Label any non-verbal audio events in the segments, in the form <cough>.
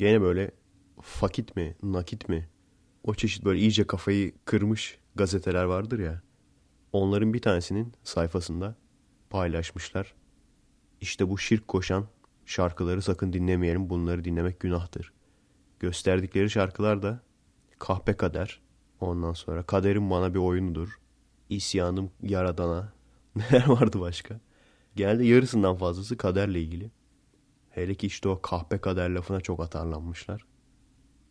Gene böyle fakit mi, nakit mi? O çeşit böyle iyice kafayı kırmış gazeteler vardır ya. Onların bir tanesinin sayfasında paylaşmışlar. İşte bu şirk koşan şarkıları sakın dinlemeyelim. Bunları dinlemek günahtır. Gösterdikleri şarkılar da kahpe kader. Ondan sonra kaderim bana bir oyunudur. İsyanım yaradana. <laughs> Neler vardı başka? Genelde yarısından fazlası kaderle ilgili. Hele ki işte o kahpe kader lafına çok atarlanmışlar.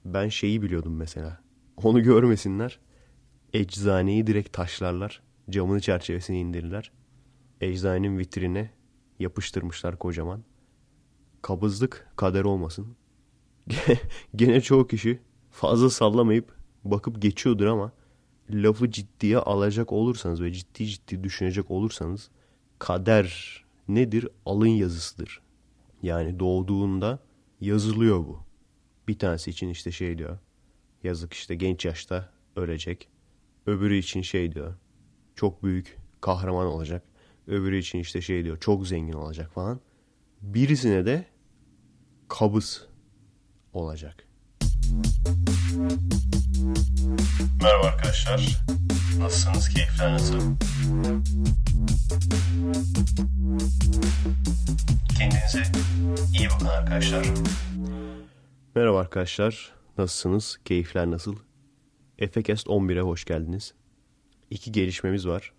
Ben şeyi biliyordum mesela. Onu görmesinler. Eczaneyi direkt taşlarlar. Camını çerçevesini indirirler. Eczanenin vitrine yapıştırmışlar kocaman. Kabızlık kader olmasın. <laughs> Gene çoğu kişi fazla sallamayıp bakıp geçiyordur ama lafı ciddiye alacak olursanız ve ciddi ciddi düşünecek olursanız kader nedir? Alın yazısıdır. Yani doğduğunda yazılıyor bu. Bir tanesi için işte şey diyor. Yazık işte genç yaşta ölecek. Öbürü için şey diyor. Çok büyük kahraman olacak. Öbürü için işte şey diyor. Çok zengin olacak falan. Birisine de kabız olacak. Merhaba arkadaşlar. Nasılsınız? Keyifler nasıl? Kendinize iyi bakın arkadaşlar. Merhaba arkadaşlar. Nasılsınız? Keyifler nasıl? Efekest 11'e hoş geldiniz. İki gelişmemiz var.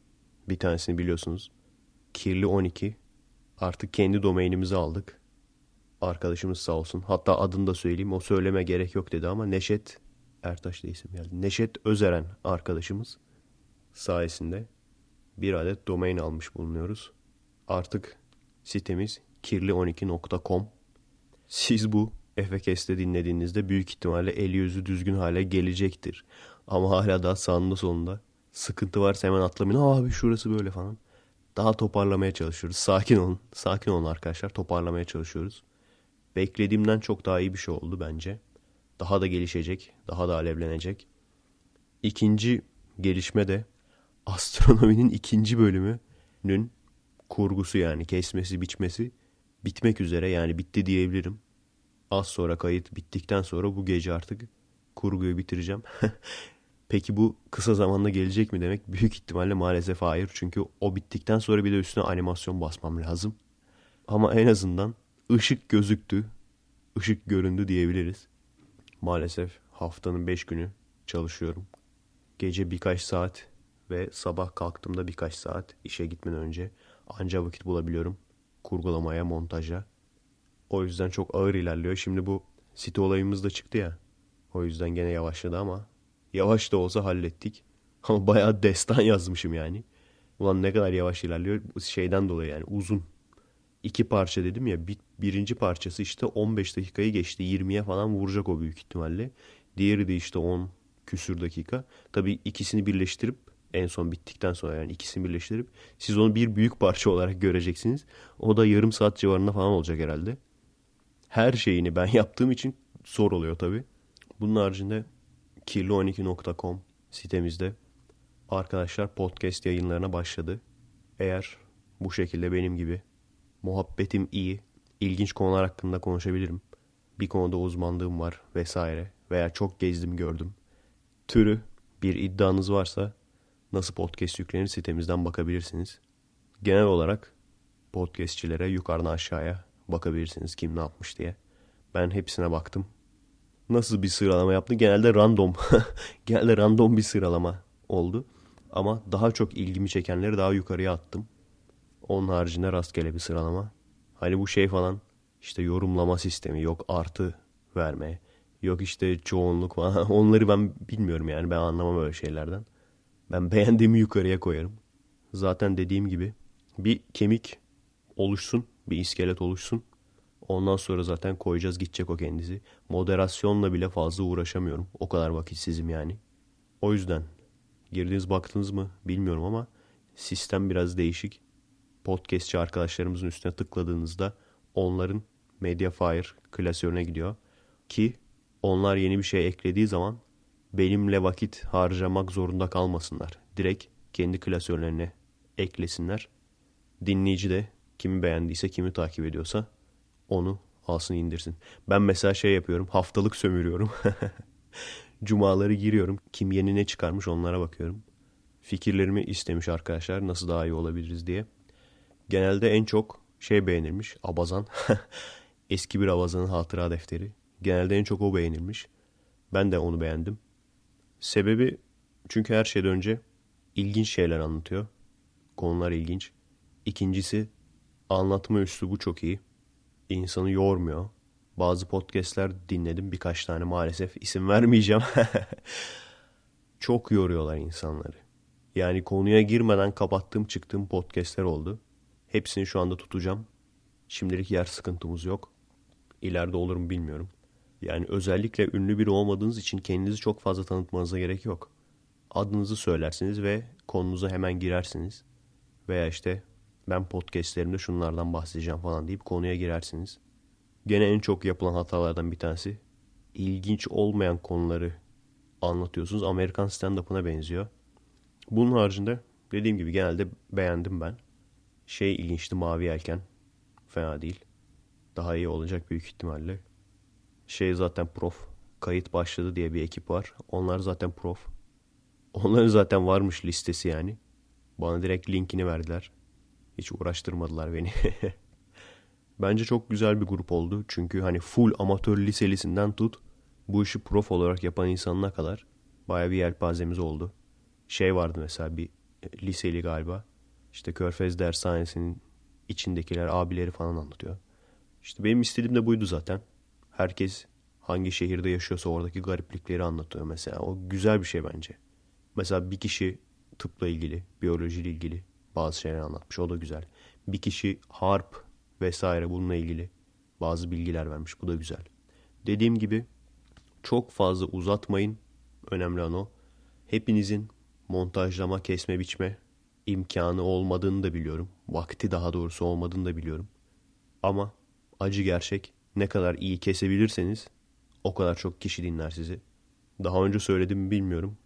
Bir tanesini biliyorsunuz. Kirli 12. Artık kendi domainimizi aldık. Arkadaşımız sağ olsun. Hatta adını da söyleyeyim. O söyleme gerek yok dedi ama Neşet Ertaş da isim geldi. Neşet Özeren arkadaşımız sayesinde bir adet domain almış bulunuyoruz. Artık sitemiz kirli12.com. Siz bu Efekest'te dinlediğinizde büyük ihtimalle eli yüzü düzgün hale gelecektir. Ama hala daha sağında sonunda sıkıntı varsa hemen atlamayın. Abi şurası böyle falan. Daha toparlamaya çalışıyoruz. Sakin olun. Sakin olun arkadaşlar. Toparlamaya çalışıyoruz. Beklediğimden çok daha iyi bir şey oldu bence. Daha da gelişecek. Daha da alevlenecek. İkinci gelişme de astronominin ikinci bölümünün kurgusu yani kesmesi biçmesi bitmek üzere yani bitti diyebilirim. Az sonra kayıt bittikten sonra bu gece artık kurguyu bitireceğim. <laughs> Peki bu kısa zamanda gelecek mi demek? Büyük ihtimalle maalesef hayır. Çünkü o bittikten sonra bir de üstüne animasyon basmam lazım. Ama en azından ışık gözüktü. ışık göründü diyebiliriz. Maalesef haftanın 5 günü çalışıyorum. Gece birkaç saat ve sabah kalktığımda birkaç saat işe gitmeden önce anca vakit bulabiliyorum. Kurgulamaya, montaja. O yüzden çok ağır ilerliyor. Şimdi bu site olayımız da çıktı ya. O yüzden gene yavaşladı ama yavaş da olsa hallettik. <laughs> Ama bayağı destan yazmışım yani. Ulan ne kadar yavaş ilerliyor şeyden dolayı yani uzun. İki parça dedim ya bir, birinci parçası işte 15 dakikayı geçti 20'ye falan vuracak o büyük ihtimalle. Diğeri de işte 10 küsür dakika. Tabii ikisini birleştirip en son bittikten sonra yani ikisini birleştirip siz onu bir büyük parça olarak göreceksiniz. O da yarım saat civarında falan olacak herhalde. Her şeyini ben <laughs> yaptığım için zor oluyor tabii. Bunun haricinde kirli12.com sitemizde arkadaşlar podcast yayınlarına başladı. Eğer bu şekilde benim gibi muhabbetim iyi, ilginç konular hakkında konuşabilirim. Bir konuda uzmanlığım var vesaire veya çok gezdim gördüm. Türü bir iddianız varsa nasıl podcast yüklenir sitemizden bakabilirsiniz. Genel olarak podcastçilere yukarıdan aşağıya bakabilirsiniz kim ne yapmış diye. Ben hepsine baktım. Nasıl bir sıralama yaptı? Genelde random. <laughs> Genelde random bir sıralama oldu. Ama daha çok ilgimi çekenleri daha yukarıya attım. Onun haricinde rastgele bir sıralama. Hani bu şey falan işte yorumlama sistemi yok artı verme. Yok işte çoğunluk falan. <laughs> Onları ben bilmiyorum yani ben anlamam öyle şeylerden. Ben beğendiğimi yukarıya koyarım. Zaten dediğim gibi bir kemik oluşsun, bir iskelet oluşsun. Ondan sonra zaten koyacağız gidecek o kendisi. Moderasyonla bile fazla uğraşamıyorum. O kadar vakitsizim yani. O yüzden girdiniz baktınız mı bilmiyorum ama sistem biraz değişik. Podcastçi arkadaşlarımızın üstüne tıkladığınızda onların Mediafire klasörüne gidiyor. Ki onlar yeni bir şey eklediği zaman benimle vakit harcamak zorunda kalmasınlar. Direkt kendi klasörlerine eklesinler. Dinleyici de kimi beğendiyse, kimi takip ediyorsa onu Alsın indirsin. Ben mesela şey yapıyorum. Haftalık sömürüyorum. <laughs> Cumaları giriyorum. Kim yeni ne çıkarmış onlara bakıyorum. Fikirlerimi istemiş arkadaşlar. Nasıl daha iyi olabiliriz diye. Genelde en çok şey beğenilmiş. Abazan. <laughs> Eski bir Abazan'ın hatıra defteri. Genelde en çok o beğenilmiş. Ben de onu beğendim. Sebebi çünkü her şeyden önce ilginç şeyler anlatıyor. Konular ilginç. İkincisi anlatma üslubu çok iyi. İnsanı yormuyor. Bazı podcastler dinledim birkaç tane maalesef isim vermeyeceğim. <laughs> çok yoruyorlar insanları. Yani konuya girmeden kapattığım çıktığım podcastler oldu. Hepsini şu anda tutacağım. Şimdilik yer sıkıntımız yok. İleride olur mu bilmiyorum. Yani özellikle ünlü biri olmadığınız için kendinizi çok fazla tanıtmanıza gerek yok. Adınızı söylersiniz ve konunuza hemen girersiniz. Veya işte ben podcastlerimde şunlardan bahsedeceğim falan deyip konuya girersiniz. Gene en çok yapılan hatalardan bir tanesi ilginç olmayan konuları anlatıyorsunuz. Amerikan stand-up'ına benziyor. Bunun haricinde dediğim gibi genelde beğendim ben. Şey ilginçti Mavi Yelken. Fena değil. Daha iyi olacak büyük ihtimalle. Şey zaten prof. Kayıt başladı diye bir ekip var. Onlar zaten prof. Onların zaten varmış listesi yani. Bana direkt linkini verdiler. Hiç uğraştırmadılar beni. <laughs> Bence çok güzel bir grup oldu. Çünkü hani full amatör liselisinden tut bu işi prof olarak yapan insanına kadar baya bir yelpazemiz oldu. Şey vardı mesela bir liseli galiba. İşte Körfez Dershanesi'nin içindekiler abileri falan anlatıyor. İşte benim istediğim de buydu zaten. Herkes hangi şehirde yaşıyorsa oradaki gariplikleri anlatıyor mesela. O güzel bir şey bence. Mesela bir kişi tıpla ilgili, biyolojiyle ilgili bazı şeyler anlatmış. O da güzel. Bir kişi harp vesaire bununla ilgili bazı bilgiler vermiş. Bu da güzel. Dediğim gibi çok fazla uzatmayın. Önemli olan o. Hepinizin montajlama, kesme, biçme imkanı olmadığını da biliyorum. Vakti daha doğrusu olmadığını da biliyorum. Ama acı gerçek ne kadar iyi kesebilirseniz o kadar çok kişi dinler sizi. Daha önce söyledim bilmiyorum.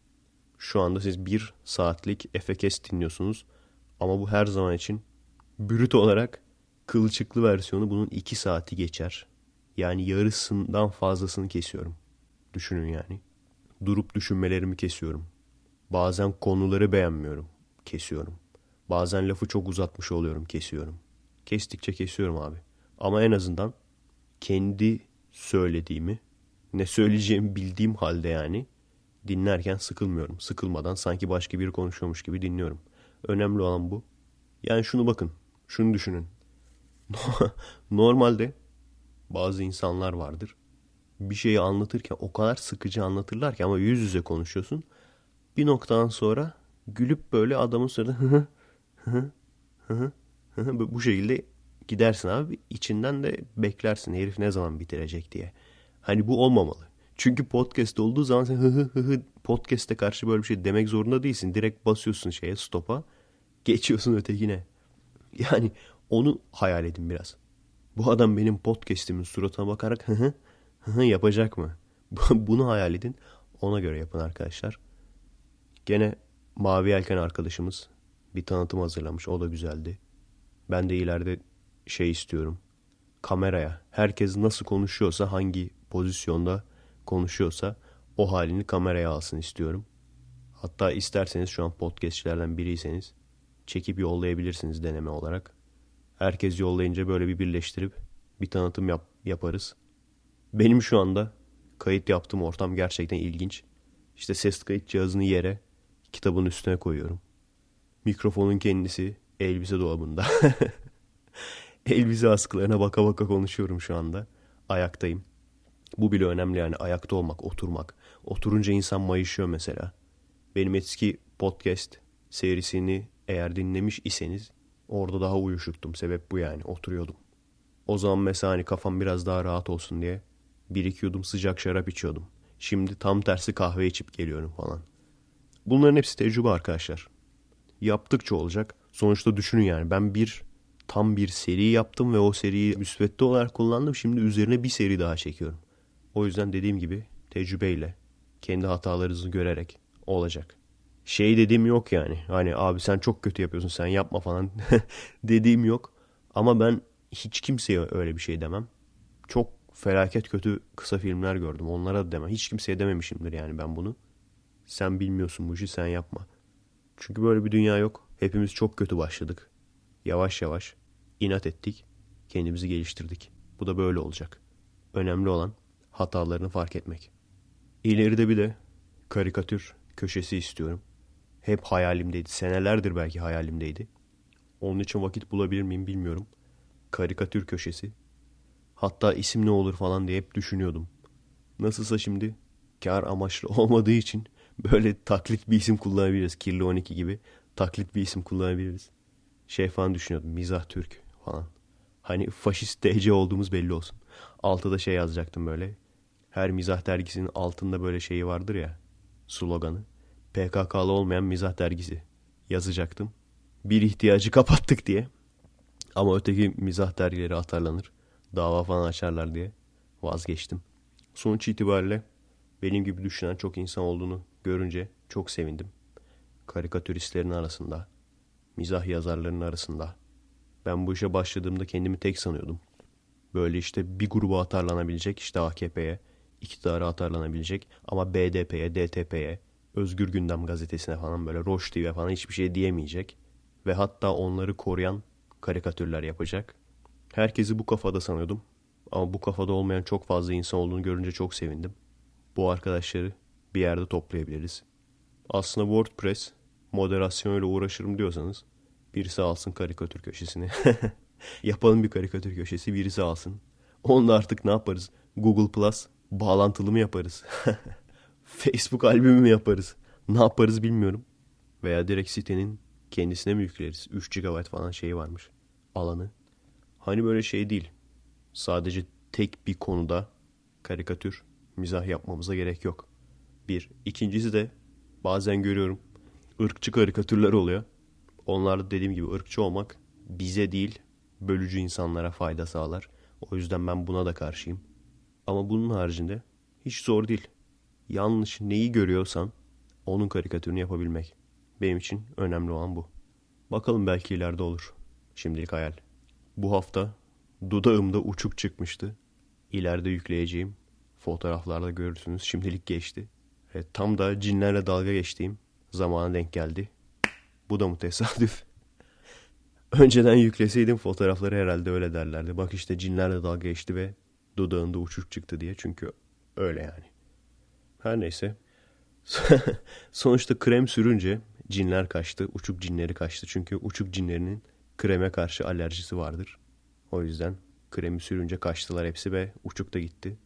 Şu anda siz bir saatlik efekes dinliyorsunuz. Ama bu her zaman için brüt olarak kılçıklı versiyonu bunun iki saati geçer. Yani yarısından fazlasını kesiyorum. Düşünün yani. Durup düşünmelerimi kesiyorum. Bazen konuları beğenmiyorum. Kesiyorum. Bazen lafı çok uzatmış oluyorum. Kesiyorum. Kestikçe kesiyorum abi. Ama en azından kendi söylediğimi ne söyleyeceğimi bildiğim halde yani dinlerken sıkılmıyorum. Sıkılmadan sanki başka biri konuşuyormuş gibi dinliyorum. Önemli olan bu. Yani şunu bakın. Şunu düşünün. <laughs> Normalde bazı insanlar vardır. Bir şeyi anlatırken o kadar sıkıcı anlatırlar ki ama yüz yüze konuşuyorsun. Bir noktadan sonra gülüp böyle adamın sırada <laughs> bu şekilde gidersin abi. İçinden de beklersin herif ne zaman bitirecek diye. Hani bu olmamalı. Çünkü podcast olduğu zaman sen hı hı hı hı podcast'e karşı böyle bir şey demek zorunda değilsin. Direkt basıyorsun şeye stop'a. Geçiyorsun ötekine. Yani onu hayal edin biraz. Bu adam benim podcast'imin suratına bakarak hı hı hı yapacak mı? Bunu hayal edin. Ona göre yapın arkadaşlar. Gene Mavi Yelken arkadaşımız bir tanıtım hazırlamış. O da güzeldi. Ben de ileride şey istiyorum. Kameraya herkes nasıl konuşuyorsa hangi pozisyonda konuşuyorsa o halini kameraya alsın istiyorum. Hatta isterseniz şu an podcastçilerden biriyseniz çekip yollayabilirsiniz deneme olarak. Herkes yollayınca böyle bir birleştirip bir tanıtım yap yaparız. Benim şu anda kayıt yaptığım ortam gerçekten ilginç. İşte ses kayıt cihazını yere kitabın üstüne koyuyorum. Mikrofonun kendisi elbise dolabında. <laughs> elbise askılarına baka baka konuşuyorum şu anda. Ayaktayım. Bu bile önemli yani ayakta olmak, oturmak. Oturunca insan mayışıyor mesela. Benim eski podcast serisini eğer dinlemiş iseniz orada daha uyuşuktum. Sebep bu yani oturuyordum. O zaman mesela hani kafam biraz daha rahat olsun diye bir iki yudum sıcak şarap içiyordum. Şimdi tam tersi kahve içip geliyorum falan. Bunların hepsi tecrübe arkadaşlar. Yaptıkça olacak. Sonuçta düşünün yani ben bir tam bir seri yaptım ve o seriyi müsvedde olarak kullandım. Şimdi üzerine bir seri daha çekiyorum. O yüzden dediğim gibi tecrübeyle, kendi hatalarınızı görerek olacak. Şey dediğim yok yani. Hani abi sen çok kötü yapıyorsun sen yapma falan <laughs> dediğim yok. Ama ben hiç kimseye öyle bir şey demem. çok felaket kötü kısa filmler gördüm. Onlara da demem. Hiç kimseye dememişimdir yani ben bunu. Sen bilmiyorsun bu işi sen yapma. Çünkü böyle bir dünya yok. Hepimiz çok kötü başladık. Yavaş yavaş inat ettik. Kendimizi geliştirdik. Bu da böyle olacak. Önemli olan hatalarını fark etmek. İleride bir de karikatür köşesi istiyorum. Hep hayalimdeydi. Senelerdir belki hayalimdeydi. Onun için vakit bulabilir miyim bilmiyorum. Karikatür köşesi. Hatta isim ne olur falan diye hep düşünüyordum. Nasılsa şimdi kar amaçlı <laughs> olmadığı için böyle taklit bir isim kullanabiliriz. Kirli 12 gibi taklit bir isim kullanabiliriz. Şey falan düşünüyordum. Mizah Türk falan. Hani faşist DC olduğumuz belli olsun. Altta da şey yazacaktım böyle. Her mizah dergisinin altında böyle şeyi vardır ya. Sloganı. PKK'lı olmayan mizah dergisi yazacaktım. Bir ihtiyacı kapattık diye. Ama öteki mizah dergileri atarlanır. Dava falan açarlar diye vazgeçtim. Sonuç itibariyle benim gibi düşünen çok insan olduğunu görünce çok sevindim. Karikatüristlerin arasında, mizah yazarlarının arasında. Ben bu işe başladığımda kendimi tek sanıyordum. Böyle işte bir gruba atarlanabilecek işte AKP'ye, iktidara atarlanabilecek ama BDP'ye, DTP'ye, Özgür Gündem gazetesine falan böyle Roş TV falan hiçbir şey diyemeyecek. Ve hatta onları koruyan karikatürler yapacak. Herkesi bu kafada sanıyordum. Ama bu kafada olmayan çok fazla insan olduğunu görünce çok sevindim. Bu arkadaşları bir yerde toplayabiliriz. Aslında WordPress moderasyonuyla uğraşırım diyorsanız birisi alsın karikatür köşesini. <laughs> Yapalım bir karikatür köşesi birisi alsın. Onunla artık ne yaparız? Google Plus bağlantılı mı yaparız? <laughs> Facebook albümü mü yaparız? Ne yaparız bilmiyorum. Veya direkt sitenin kendisine mi yükleriz? 3 GB falan şeyi varmış. Alanı. Hani böyle şey değil. Sadece tek bir konuda karikatür, mizah yapmamıza gerek yok. Bir. İkincisi de bazen görüyorum ırkçı karikatürler oluyor. Onlar da dediğim gibi ırkçı olmak bize değil bölücü insanlara fayda sağlar. O yüzden ben buna da karşıyım. Ama bunun haricinde hiç zor değil. Yanlış neyi görüyorsan onun karikatürünü yapabilmek. Benim için önemli olan bu. Bakalım belki ileride olur. Şimdilik hayal. Bu hafta dudağımda uçuk çıkmıştı. İleride yükleyeceğim. Fotoğraflarda görürsünüz. Şimdilik geçti. E, tam da cinlerle dalga geçtiğim zamana denk geldi. Bu da mı tesadüf? <laughs> Önceden yükleseydim fotoğrafları herhalde öyle derlerdi. Bak işte cinlerle dalga geçti ve dudağında uçuk çıktı diye. Çünkü öyle yani. Her neyse. <laughs> Sonuçta krem sürünce cinler kaçtı. Uçuk cinleri kaçtı. Çünkü uçuk cinlerinin kreme karşı alerjisi vardır. O yüzden kremi sürünce kaçtılar hepsi ve uçuk da gitti.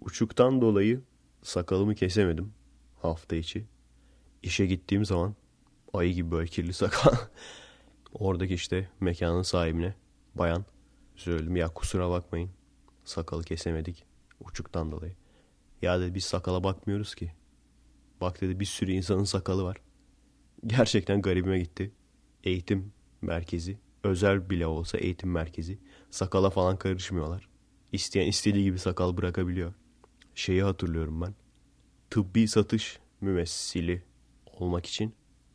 Uçuktan dolayı sakalımı kesemedim hafta içi. İşe gittiğim zaman ayı gibi böyle kirli sakal. <laughs> Oradaki işte mekanın sahibine bayan söyledim ya kusura bakmayın sakalı kesemedik uçuktan dolayı. Ya dedi biz sakala bakmıyoruz ki. Bak dedi bir sürü insanın sakalı var. Gerçekten garibime gitti. Eğitim merkezi, özel bile olsa eğitim merkezi. Sakala falan karışmıyorlar. İsteyen istediği gibi sakal bırakabiliyor. Şeyi hatırlıyorum ben. Tıbbi satış mümessili olmak için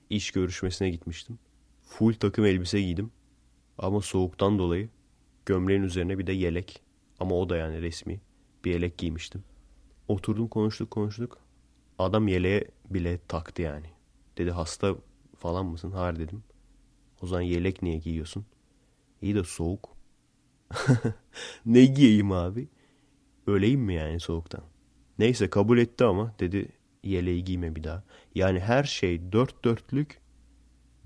iş görüşmesine gitmiştim. Full takım elbise giydim. Ama soğuktan dolayı gömleğin üzerine bir de yelek. Ama o da yani resmi. Bir yelek giymiştim. Oturdum konuştuk konuştuk. Adam yeleğe bile taktı yani. Dedi hasta falan mısın? Hayır dedim. O zaman yelek niye giyiyorsun? İyi de soğuk. <laughs> ne giyeyim abi? Öleyim mi yani soğuktan? Neyse kabul etti ama dedi yeleği giyme bir daha. Yani her şey dört dörtlük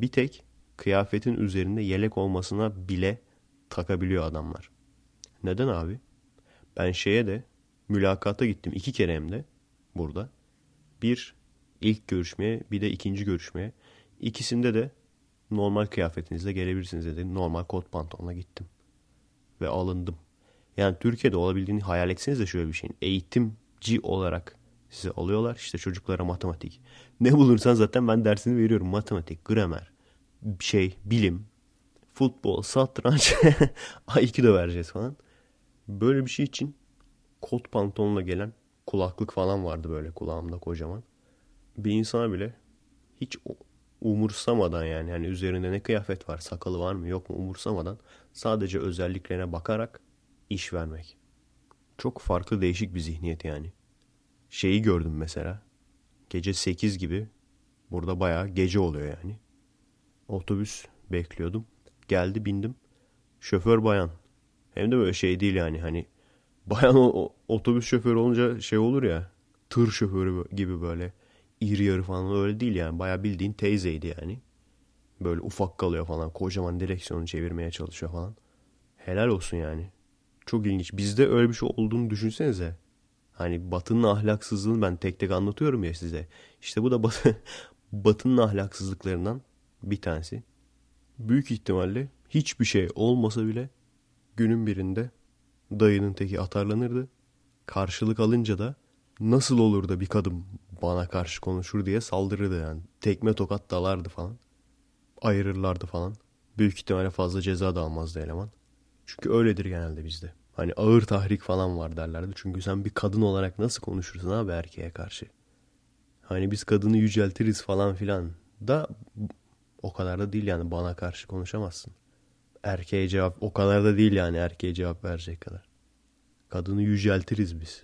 bir tek kıyafetin üzerinde yelek olmasına bile takabiliyor adamlar. Neden abi? Ben şeye de mülakata gittim iki kere hem de burada. Bir ilk görüşmeye bir de ikinci görüşmeye. İkisinde de normal kıyafetinizle gelebilirsiniz dedi. Normal kot pantolonla gittim. Ve alındım. Yani Türkiye'de olabildiğini hayal etseniz şöyle bir şeyin. Eğitimci olarak size alıyorlar. İşte çocuklara matematik. Ne bulursan zaten ben dersini veriyorum. Matematik, gramer, şey, bilim, futbol, satranç, <laughs> A2 vereceğiz falan. Böyle bir şey için kot pantolonla gelen kulaklık falan vardı böyle kulağımda kocaman. Bir insana bile hiç umursamadan yani hani üzerinde ne kıyafet var, sakalı var mı yok mu umursamadan sadece özelliklerine bakarak iş vermek. Çok farklı değişik bir zihniyet yani. Şeyi gördüm mesela. Gece 8 gibi burada bayağı gece oluyor yani. Otobüs bekliyordum. Geldi bindim. Şoför bayan. Hem de böyle şey değil yani hani bayan o, otobüs şoförü olunca şey olur ya tır şoförü gibi böyle iri yarı falan öyle değil yani. Bayağı bildiğin teyzeydi yani. Böyle ufak kalıyor falan. Kocaman direksiyonu çevirmeye çalışıyor falan. Helal olsun yani. Çok ilginç. Bizde öyle bir şey olduğunu düşünsenize. Hani batının ahlaksızlığını ben tek tek anlatıyorum ya size. İşte bu da batı, <laughs> batının ahlaksızlıklarından bir tanesi. Büyük ihtimalle hiçbir şey olmasa bile günün birinde dayının teki atarlanırdı. Karşılık alınca da nasıl olur da bir kadın bana karşı konuşur diye saldırırdı yani. Tekme tokat dalardı falan. Ayırırlardı falan. Büyük ihtimalle fazla ceza da almazdı eleman. Çünkü öyledir genelde bizde. Hani ağır tahrik falan var derlerdi. Çünkü sen bir kadın olarak nasıl konuşursun abi erkeğe karşı? Hani biz kadını yüceltiriz falan filan da o kadar da değil yani bana karşı konuşamazsın. Erkeğe cevap o kadar da değil yani erkeğe cevap verecek kadar. Kadını yüceltiriz biz.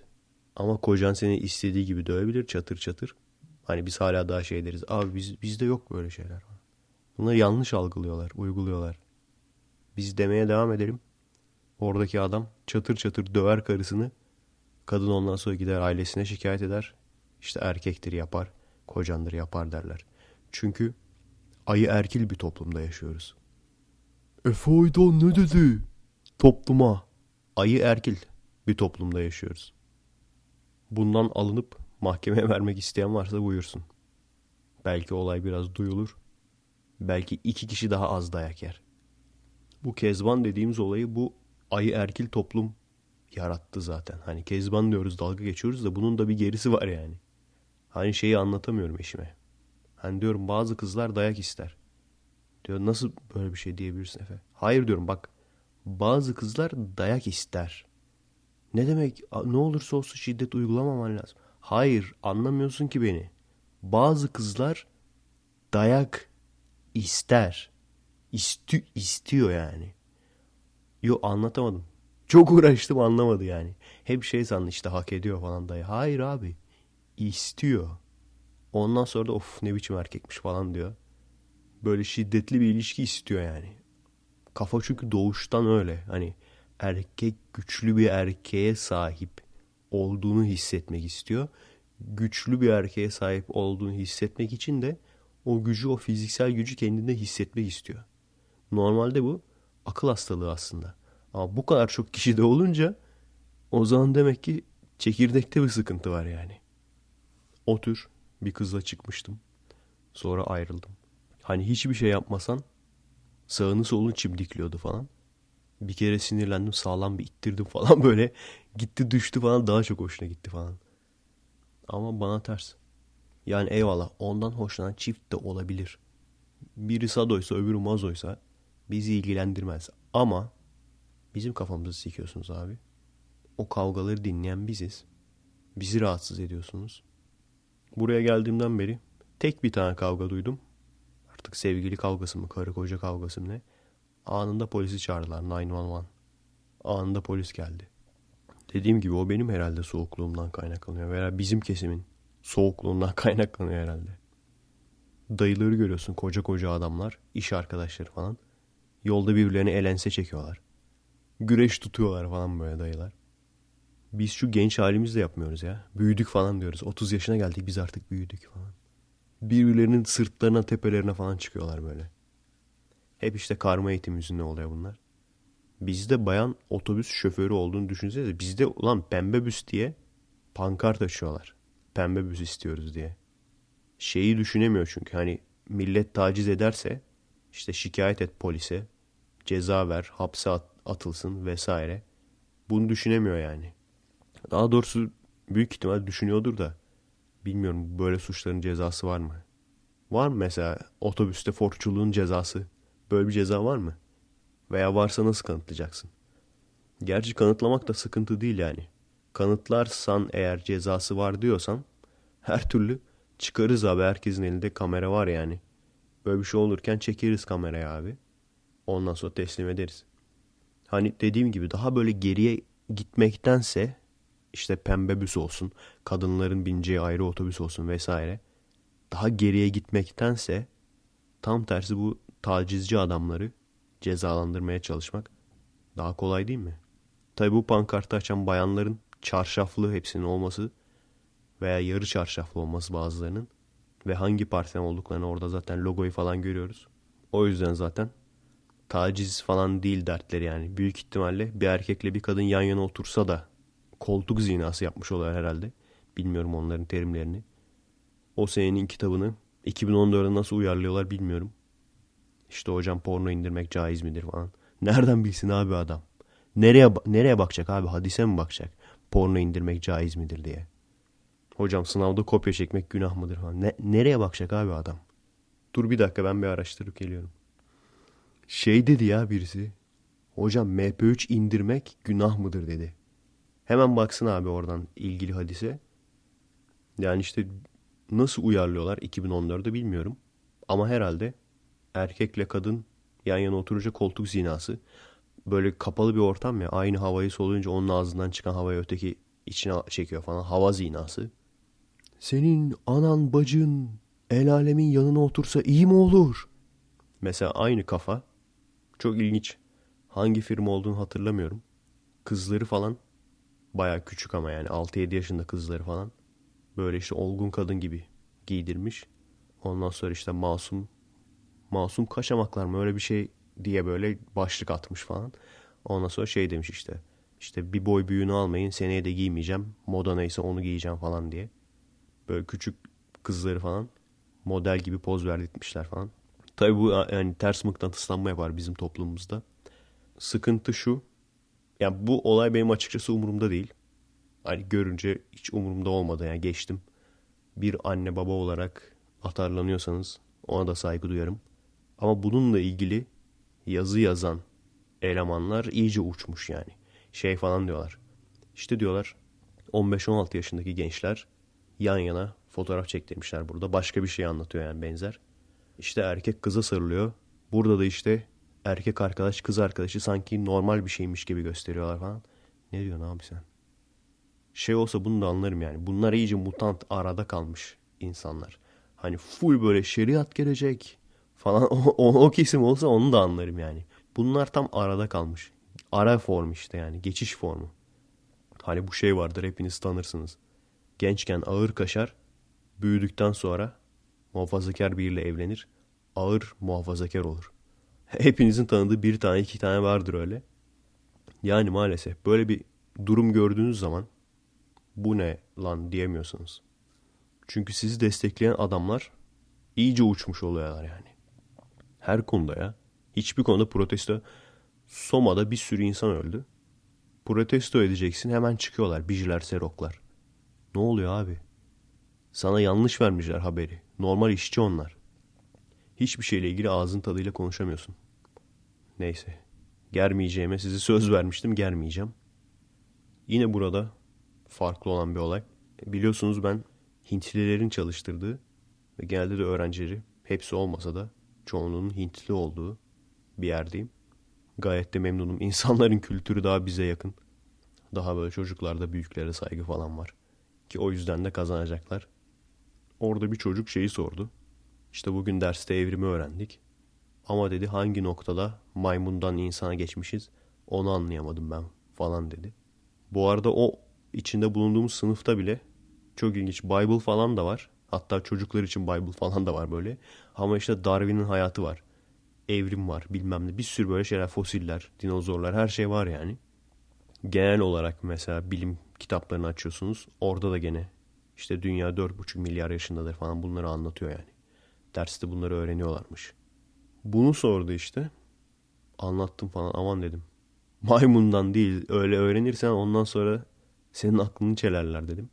Ama kocan seni istediği gibi dövebilir çatır çatır. Hani biz hala daha şey deriz. Abi biz, bizde yok böyle şeyler. Bunları yanlış algılıyorlar, uyguluyorlar. Biz demeye devam edelim. Oradaki adam çatır çatır döver karısını. Kadın ondan sonra gider ailesine şikayet eder. İşte erkektir yapar, kocandır yapar derler. Çünkü ayı erkil bir toplumda yaşıyoruz. Efe Aydan ne dedi? Topluma. Ayı erkil bir toplumda yaşıyoruz. Bundan alınıp mahkemeye vermek isteyen varsa buyursun. Belki olay biraz duyulur. Belki iki kişi daha az dayak yer. Bu kezban dediğimiz olayı bu ayı erkil toplum yarattı zaten. Hani kezban diyoruz dalga geçiyoruz da bunun da bir gerisi var yani. Hani şeyi anlatamıyorum eşime. Hani diyorum bazı kızlar dayak ister. Diyor nasıl böyle bir şey diyebilirsin Efe? Hayır diyorum bak bazı kızlar dayak ister. Ne demek ne olursa olsun şiddet uygulamaman lazım. Hayır anlamıyorsun ki beni. Bazı kızlar dayak ister. İstü, istiyor yani. Yo anlatamadım. Çok uğraştım anlamadı yani. Hep şey sandı işte hak ediyor falan dayı. Hayır abi. istiyor. Ondan sonra da of ne biçim erkekmiş falan diyor. Böyle şiddetli bir ilişki istiyor yani. Kafa çünkü doğuştan öyle. Hani erkek güçlü bir erkeğe sahip olduğunu hissetmek istiyor. Güçlü bir erkeğe sahip olduğunu hissetmek için de o gücü, o fiziksel gücü kendinde hissetmek istiyor. Normalde bu akıl hastalığı aslında. Ama bu kadar çok kişide olunca o zaman demek ki çekirdekte bir sıkıntı var yani. O tür bir kızla çıkmıştım. Sonra ayrıldım. Hani hiçbir şey yapmasan sağını solunu çimdikliyordu falan. Bir kere sinirlendim sağlam bir ittirdim falan <laughs> böyle. Gitti düştü falan daha çok hoşuna gitti falan. Ama bana ters. Yani eyvallah ondan hoşlanan çift de olabilir. Biri sadoysa öbürü mazoysa bizi ilgilendirmez. Ama bizim kafamızı sikiyorsunuz abi. O kavgaları dinleyen biziz. Bizi rahatsız ediyorsunuz. Buraya geldiğimden beri tek bir tane kavga duydum. Artık sevgili kavgası mı, karı koca kavgası mı ne? Anında polisi çağırdılar 911. Anında polis geldi. Dediğim gibi o benim herhalde soğukluğumdan kaynaklanıyor. Veya bizim kesimin soğukluğundan <laughs> kaynaklanıyor herhalde. Dayıları görüyorsun koca koca adamlar, iş arkadaşları falan. Yolda birbirlerine elense çekiyorlar. Güreş tutuyorlar falan böyle dayılar. Biz şu genç halimizle yapmıyoruz ya. Büyüdük falan diyoruz. 30 yaşına geldik biz artık büyüdük falan. Birbirlerinin sırtlarına tepelerine falan çıkıyorlar böyle. Hep işte karma eğitim yüzünden oluyor bunlar. Bizde bayan otobüs şoförü olduğunu düşünsenize. Bizde ulan pembe büs diye pankart açıyorlar. Pembe büs istiyoruz diye. Şeyi düşünemiyor çünkü hani millet taciz ederse işte şikayet et polise, ceza ver, hapse at, atılsın vesaire. Bunu düşünemiyor yani. Daha doğrusu büyük ihtimal düşünüyordur da bilmiyorum böyle suçların cezası var mı? Var mı mesela otobüste forçuluğun cezası? Böyle bir ceza var mı? Veya varsa nasıl kanıtlayacaksın? Gerçi kanıtlamak da sıkıntı değil yani. Kanıtlarsan eğer cezası var diyorsan her türlü çıkarız abi herkesin elinde kamera var yani. Böyle bir şey olurken çekeriz kamerayı abi. Ondan sonra teslim ederiz. Hani dediğim gibi daha böyle geriye gitmektense işte pembe büs olsun, kadınların bineceği ayrı otobüs olsun vesaire. Daha geriye gitmektense tam tersi bu tacizci adamları cezalandırmaya çalışmak daha kolay değil mi? Tabi bu pankartı açan bayanların çarşaflı hepsinin olması veya yarı çarşaflı olması bazılarının ve hangi partiden olduklarını orada zaten logoyu falan görüyoruz. O yüzden zaten taciz falan değil dertleri yani. Büyük ihtimalle bir erkekle bir kadın yan yana otursa da koltuk zinası yapmış oluyor herhalde. Bilmiyorum onların terimlerini. O senenin kitabını 2014'e nasıl uyarlıyorlar bilmiyorum. İşte hocam porno indirmek caiz midir falan. Nereden bilsin abi adam? Nereye nereye bakacak abi? Hadise mi bakacak? Porno indirmek caiz midir diye. Hocam sınavda kopya çekmek günah mıdır falan. Ne, nereye bakacak abi adam? Dur bir dakika ben bir araştırıp geliyorum. Şey dedi ya birisi. Hocam MP3 indirmek günah mıdır dedi. Hemen baksın abi oradan ilgili hadise. Yani işte nasıl uyarlıyorlar 2014'de bilmiyorum. Ama herhalde erkekle kadın yan yana oturunca koltuk zinası. Böyle kapalı bir ortam ya aynı havayı soluyunca onun ağzından çıkan havayı öteki içine çekiyor falan. Hava zinası. Senin anan bacın el alemin yanına otursa iyi mi olur? Mesela aynı kafa. Çok ilginç. Hangi firma olduğunu hatırlamıyorum. Kızları falan baya küçük ama yani 6-7 yaşında kızları falan. Böyle işte olgun kadın gibi giydirmiş. Ondan sonra işte masum masum kaşamaklar mı öyle bir şey diye böyle başlık atmış falan. Ondan sonra şey demiş işte. İşte bir boy büyüğünü almayın seneye de giymeyeceğim. Moda neyse onu giyeceğim falan diye. Böyle küçük kızları falan model gibi poz verdirtmişler falan. Tabi bu yani ters mıknatıslanma yapar bizim toplumumuzda. Sıkıntı şu. Yani bu olay benim açıkçası umurumda değil. Hani görünce hiç umurumda olmadı yani geçtim. Bir anne baba olarak atarlanıyorsanız ona da saygı duyarım. Ama bununla ilgili yazı yazan elemanlar iyice uçmuş yani. Şey falan diyorlar. İşte diyorlar 15-16 yaşındaki gençler yan yana fotoğraf çektirmişler burada. Başka bir şey anlatıyor yani benzer. İşte erkek kıza sarılıyor. Burada da işte erkek arkadaş kız arkadaşı sanki normal bir şeymiş gibi gösteriyorlar falan. Ne diyorsun abi sen? Şey olsa bunu da anlarım yani. Bunlar iyice mutant arada kalmış insanlar. Hani full böyle şeriat gelecek falan o, <laughs> o, o kesim olsa onu da anlarım yani. Bunlar tam arada kalmış. Ara form işte yani geçiş formu. Hani bu şey vardır hepiniz tanırsınız. Gençken ağır kaşar, büyüdükten sonra muhafazakar biriyle evlenir. Ağır muhafazakar olur. <laughs> Hepinizin tanıdığı bir tane iki tane vardır öyle. Yani maalesef böyle bir durum gördüğünüz zaman bu ne lan diyemiyorsunuz. Çünkü sizi destekleyen adamlar iyice uçmuş oluyorlar yani. Her konuda ya. Hiçbir konuda protesto. Soma'da bir sürü insan öldü. Protesto edeceksin hemen çıkıyorlar bijiler seroklar. Ne oluyor abi? Sana yanlış vermişler haberi. Normal işçi onlar. Hiçbir şeyle ilgili ağzın tadıyla konuşamıyorsun. Neyse. Germeyeceğime sizi söz vermiştim germeyeceğim. Yine burada farklı olan bir olay. Biliyorsunuz ben Hintlilerin çalıştırdığı ve genelde de öğrencileri hepsi olmasa da çoğunluğunun Hintli olduğu bir yerdeyim. Gayet de memnunum. <laughs> İnsanların kültürü daha bize yakın. Daha böyle çocuklarda büyüklere saygı falan var. Ki o yüzden de kazanacaklar. Orada bir çocuk şeyi sordu. İşte bugün derste evrimi öğrendik. Ama dedi hangi noktada maymundan insana geçmişiz onu anlayamadım ben falan dedi. Bu arada o içinde bulunduğumuz sınıfta bile çok ilginç Bible falan da var. Hatta çocuklar için Bible falan da var böyle. Ama işte Darwin'in hayatı var. Evrim var bilmem ne. Bir sürü böyle şeyler fosiller, dinozorlar her şey var yani. Genel olarak mesela bilim kitaplarını açıyorsunuz. Orada da gene işte dünya 4,5 milyar yaşındadır falan bunları anlatıyor yani. Derste bunları öğreniyorlarmış. Bunu sordu işte. Anlattım falan aman dedim. Maymundan değil öyle öğrenirsen ondan sonra senin aklını çelerler dedim.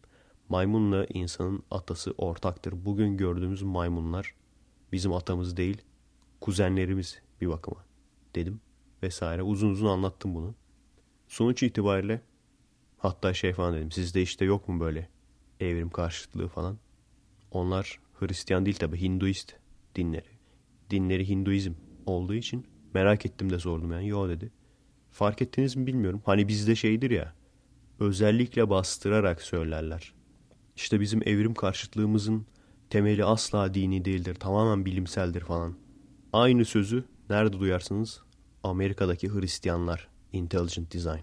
Maymunla insanın atası ortaktır. Bugün gördüğümüz maymunlar bizim atamız değil, kuzenlerimiz bir bakıma dedim vesaire. Uzun uzun anlattım bunu. Sonuç itibariyle hatta şey falan dedim. Sizde işte yok mu böyle evrim karşıtlığı falan? Onlar Hristiyan değil tabi Hinduist dinleri. Dinleri Hinduizm olduğu için merak ettim de sordum yani. Yo dedi. Fark ettiniz mi bilmiyorum. Hani bizde şeydir ya özellikle bastırarak söylerler. İşte bizim evrim karşıtlığımızın temeli asla dini değildir, tamamen bilimseldir falan. Aynı sözü nerede duyarsınız? Amerika'daki Hristiyanlar, Intelligent Design.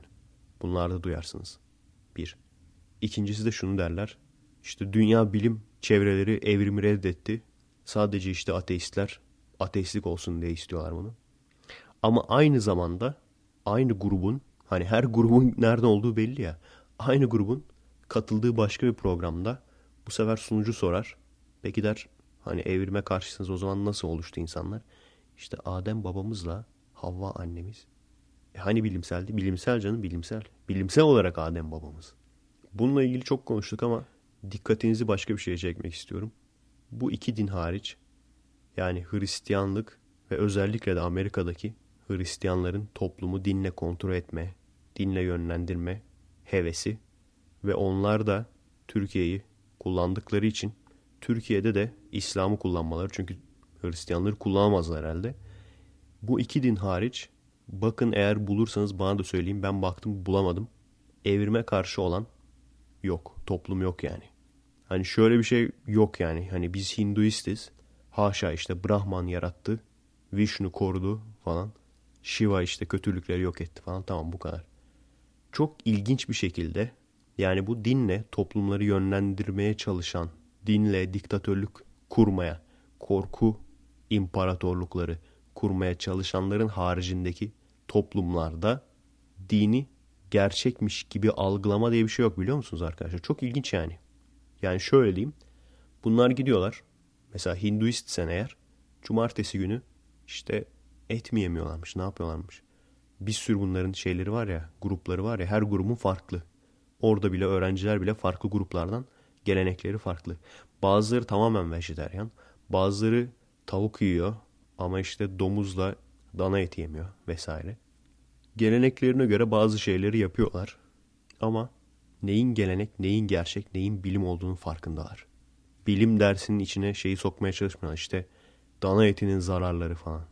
Bunlarda duyarsınız. Bir. İkincisi de şunu derler. İşte dünya bilim çevreleri evrimi reddetti. Sadece işte ateistler ateistlik olsun diye istiyorlar bunu. Ama aynı zamanda aynı grubun hani her grubun <laughs> nerede olduğu belli ya. Aynı grubun katıldığı başka bir programda bu sefer sunucu sorar. Peki der hani evrime karşısınız o zaman nasıl oluştu insanlar? İşte Adem babamızla Havva annemiz. E hani bilimseldi? Bilimsel canım bilimsel. Bilimsel olarak Adem babamız. Bununla ilgili çok konuştuk ama dikkatinizi başka bir şeye çekmek istiyorum. Bu iki din hariç yani Hristiyanlık ve özellikle de Amerika'daki Hristiyanların toplumu dinle kontrol etme, dinle yönlendirme hevesi ve onlar da Türkiye'yi kullandıkları için Türkiye'de de İslam'ı kullanmaları çünkü Hristiyanları kullanamazlar herhalde. Bu iki din hariç bakın eğer bulursanız bana da söyleyin ben baktım bulamadım. Evrime karşı olan yok. Toplum yok yani. Hani şöyle bir şey yok yani. Hani biz Hinduistiz. Haşa işte Brahman yarattı. Vishnu korudu falan. Shiva işte kötülükleri yok etti falan. Tamam bu kadar. Çok ilginç bir şekilde yani bu dinle toplumları yönlendirmeye çalışan, dinle diktatörlük kurmaya, korku imparatorlukları kurmaya çalışanların haricindeki toplumlarda dini gerçekmiş gibi algılama diye bir şey yok biliyor musunuz arkadaşlar? Çok ilginç yani. Yani şöyle diyeyim. Bunlar gidiyorlar. Mesela Hinduistsen eğer cumartesi günü işte et mi yemiyorlarmış ne yapıyorlarmış. Bir sürü bunların şeyleri var ya grupları var ya her grubun farklı. Orada bile öğrenciler bile farklı gruplardan gelenekleri farklı. Bazıları tamamen vejeteryan. Bazıları tavuk yiyor ama işte domuzla dana eti yemiyor vesaire. Geleneklerine göre bazı şeyleri yapıyorlar. Ama neyin gelenek, neyin gerçek, neyin bilim olduğunu farkındalar. Bilim dersinin içine şeyi sokmaya çalışmıyorlar. İşte dana etinin zararları falan.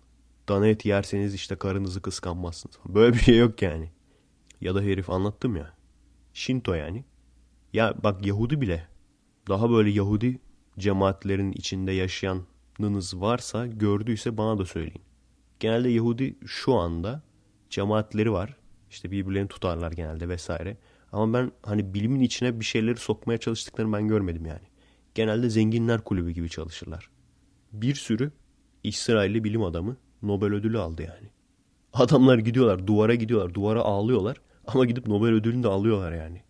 Dana eti yerseniz işte karınızı kıskanmazsınız. Böyle bir şey yok yani. Ya da herif anlattım ya. Shinto yani. Ya bak Yahudi bile daha böyle Yahudi cemaatlerin içinde yaşayanınız varsa gördüyse bana da söyleyin. Genelde Yahudi şu anda cemaatleri var. İşte birbirlerini tutarlar genelde vesaire. Ama ben hani bilimin içine bir şeyleri sokmaya çalıştıklarını ben görmedim yani. Genelde zenginler kulübü gibi çalışırlar. Bir sürü İsrailli bilim adamı Nobel ödülü aldı yani. Adamlar gidiyorlar duvara gidiyorlar duvara ağlıyorlar ama gidip Nobel ödülünü de alıyorlar yani.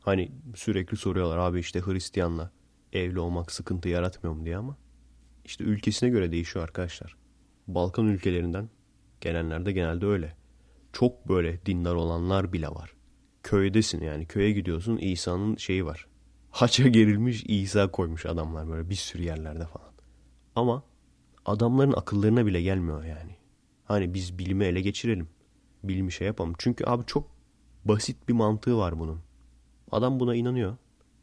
Hani sürekli soruyorlar abi işte Hristiyanla evli olmak sıkıntı yaratmıyor mu diye ama işte ülkesine göre değişiyor arkadaşlar. Balkan ülkelerinden gelenler de genelde öyle. Çok böyle dindar olanlar bile var. Köydesin yani köye gidiyorsun İsa'nın şeyi var. Haça gerilmiş İsa koymuş adamlar böyle bir sürü yerlerde falan. Ama adamların akıllarına bile gelmiyor yani. Hani biz bilimi ele geçirelim. Bilimi şey yapalım. Çünkü abi çok basit bir mantığı var bunun. Adam buna inanıyor.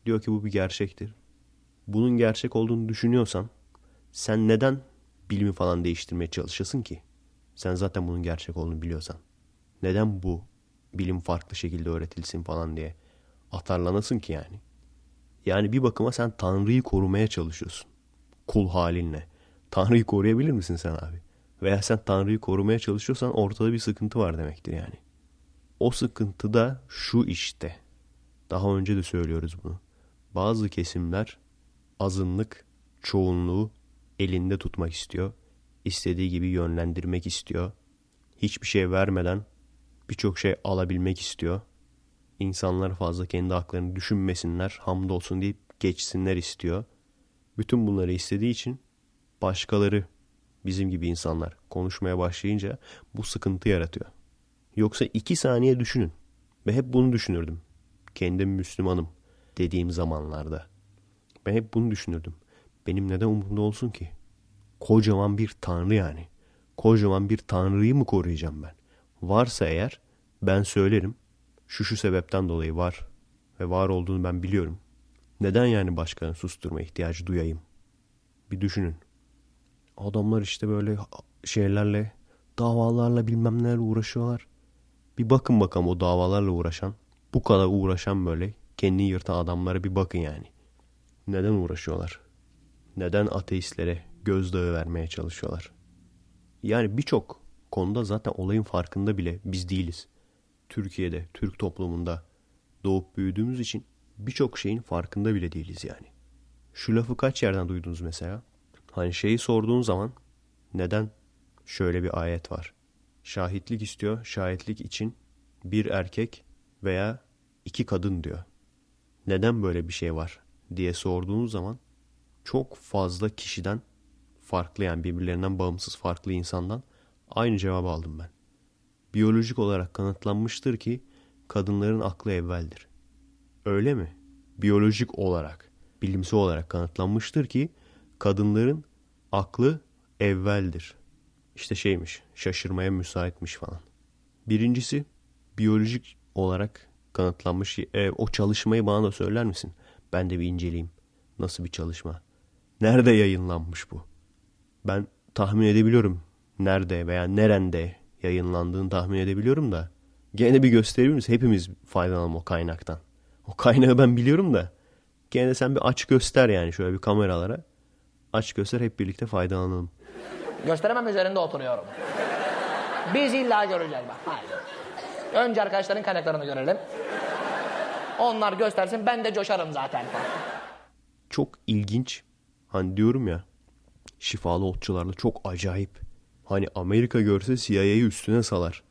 Diyor ki bu bir gerçektir. Bunun gerçek olduğunu düşünüyorsan sen neden bilimi falan değiştirmeye çalışasın ki? Sen zaten bunun gerçek olduğunu biliyorsan. Neden bu bilim farklı şekilde öğretilsin falan diye atarlanasın ki yani? Yani bir bakıma sen Tanrı'yı korumaya çalışıyorsun. Kul halinle. Tanrı'yı koruyabilir misin sen abi? Veya sen Tanrı'yı korumaya çalışıyorsan ortada bir sıkıntı var demektir yani. O sıkıntı da şu işte. Daha önce de söylüyoruz bunu. Bazı kesimler azınlık çoğunluğu elinde tutmak istiyor. İstediği gibi yönlendirmek istiyor. Hiçbir şey vermeden birçok şey alabilmek istiyor. İnsanlar fazla kendi haklarını düşünmesinler, hamdolsun deyip geçsinler istiyor. Bütün bunları istediği için başkaları bizim gibi insanlar konuşmaya başlayınca bu sıkıntı yaratıyor. Yoksa iki saniye düşünün. Ve hep bunu düşünürdüm. Kendim Müslümanım dediğim zamanlarda. Ben hep bunu düşünürdüm. Benim neden umurumda olsun ki? Kocaman bir tanrı yani. Kocaman bir tanrıyı mı koruyacağım ben? Varsa eğer ben söylerim. Şu şu sebepten dolayı var ve var olduğunu ben biliyorum. Neden yani başkanı susturma ihtiyacı duyayım? Bir düşünün. Adamlar işte böyle şeylerle, davalarla bilmem nelerle uğraşıyorlar. Bir bakın bakalım o davalarla uğraşan Bu kadar uğraşan böyle kendini yırtan adamlara bir bakın yani. Neden uğraşıyorlar? Neden ateistlere gözdağı vermeye çalışıyorlar? Yani birçok konuda zaten olayın farkında bile biz değiliz. Türkiye'de, Türk toplumunda doğup büyüdüğümüz için birçok şeyin farkında bile değiliz yani. Şu lafı kaç yerden duydunuz mesela? Hani şeyi sorduğun zaman neden şöyle bir ayet var. Şahitlik istiyor. Şahitlik için bir erkek veya iki kadın diyor. Neden böyle bir şey var diye sorduğunuz zaman çok fazla kişiden farklı yani birbirlerinden bağımsız farklı insandan aynı cevabı aldım ben. Biyolojik olarak kanıtlanmıştır ki kadınların aklı evveldir. Öyle mi? Biyolojik olarak, bilimsel olarak kanıtlanmıştır ki kadınların aklı evveldir. İşte şeymiş, şaşırmaya müsaitmiş falan. Birincisi biyolojik olarak kanıtlanmış. E, o çalışmayı bana da söyler misin? Ben de bir inceleyeyim. Nasıl bir çalışma? Nerede yayınlanmış bu? Ben tahmin edebiliyorum nerede veya nerende yayınlandığını tahmin edebiliyorum da gene bir gösterir misin? Hepimiz faydalanalım o kaynaktan. O kaynağı ben biliyorum da gene de sen bir aç göster yani şöyle bir kameralara. Aç göster hep birlikte faydalanalım. Gösteremem üzerinde oturuyorum. Biz illa göreceğiz bak. Haydi. Önce arkadaşların kaynaklarını görelim. Onlar göstersin ben de coşarım zaten. Çok ilginç. Hani diyorum ya şifalı otçularla çok acayip. Hani Amerika görse CIA'yı üstüne salar.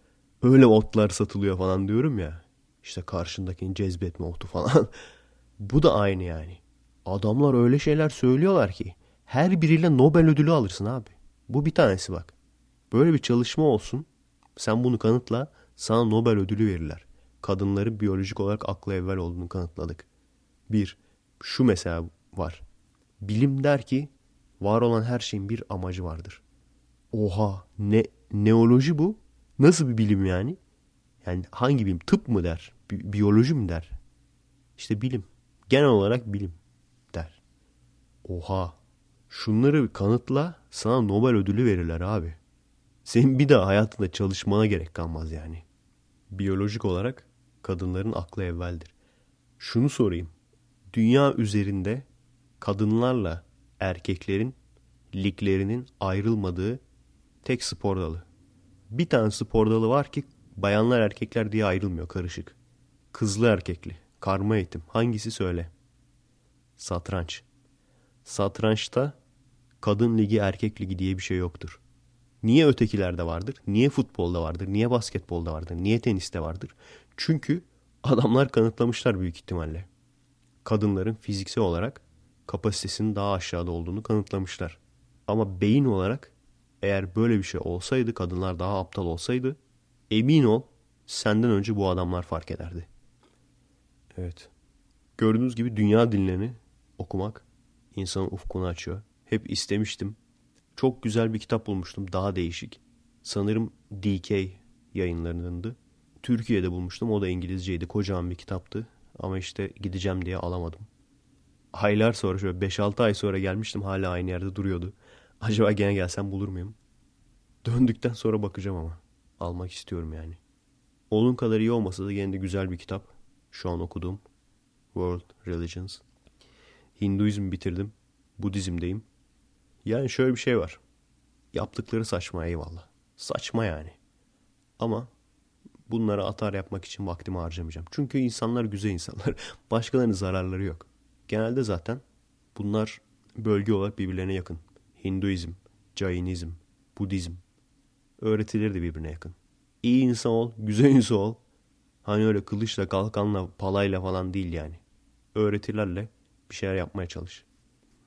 Öyle otlar satılıyor falan diyorum ya. İşte karşındakini cezbetme otu falan. <laughs> Bu da aynı yani. Adamlar öyle şeyler söylüyorlar ki her biriyle Nobel ödülü alırsın abi. Bu bir tanesi bak. Böyle bir çalışma olsun. Sen bunu kanıtla sana Nobel ödülü verirler. Kadınların biyolojik olarak aklı evvel olduğunu kanıtladık. Bir, şu mesela var. Bilim der ki var olan her şeyin bir amacı vardır. Oha ne neoloji bu? Nasıl bir bilim yani? Yani hangi bilim? Tıp mı der? Bi- biyoloji mi der? İşte bilim. Genel olarak bilim der. Oha. Şunları kanıtla sana Nobel ödülü verirler abi. Senin bir daha hayatında çalışmana gerek kalmaz yani. Biyolojik olarak kadınların aklı evveldir. Şunu sorayım. Dünya üzerinde kadınlarla erkeklerin liglerinin ayrılmadığı tek spor dalı. Bir tane spor dalı var ki bayanlar erkekler diye ayrılmıyor karışık. Kızlı erkekli, karma eğitim hangisi söyle. Satranç. Satrançta kadın ligi erkek ligi diye bir şey yoktur. Niye ötekilerde vardır? Niye futbolda vardır? Niye basketbolda vardır? Niye teniste vardır? Çünkü adamlar kanıtlamışlar büyük ihtimalle. Kadınların fiziksel olarak kapasitesinin daha aşağıda olduğunu kanıtlamışlar. Ama beyin olarak eğer böyle bir şey olsaydı, kadınlar daha aptal olsaydı emin ol senden önce bu adamlar fark ederdi. Evet. Gördüğünüz gibi dünya dinlerini okumak insanın ufkunu açıyor. Hep istemiştim. Çok güzel bir kitap bulmuştum. Daha değişik. Sanırım DK yayınlarındandı. Türkiye'de bulmuştum. O da İngilizceydi. Kocaman bir kitaptı. Ama işte gideceğim diye alamadım. Aylar sonra şöyle 5-6 ay sonra gelmiştim. Hala aynı yerde duruyordu. Acaba gene gelsem bulur muyum? Döndükten sonra bakacağım ama. Almak istiyorum yani. Onun kadar iyi olmasa da gene de güzel bir kitap. Şu an okuduğum. World Religions. Hinduizm bitirdim. Budizm'deyim. Yani şöyle bir şey var. Yaptıkları saçma eyvallah. Saçma yani. Ama bunlara atar yapmak için vaktimi harcamayacağım. Çünkü insanlar güzel insanlar. <laughs> Başkalarının zararları yok. Genelde zaten bunlar bölge olarak birbirlerine yakın. Hinduizm, Jainizm, Budizm öğretileri de birbirine yakın. İyi insan ol, güzel insan ol. Hani öyle kılıçla, kalkanla, palayla falan değil yani. Öğretilerle bir şeyler yapmaya çalış.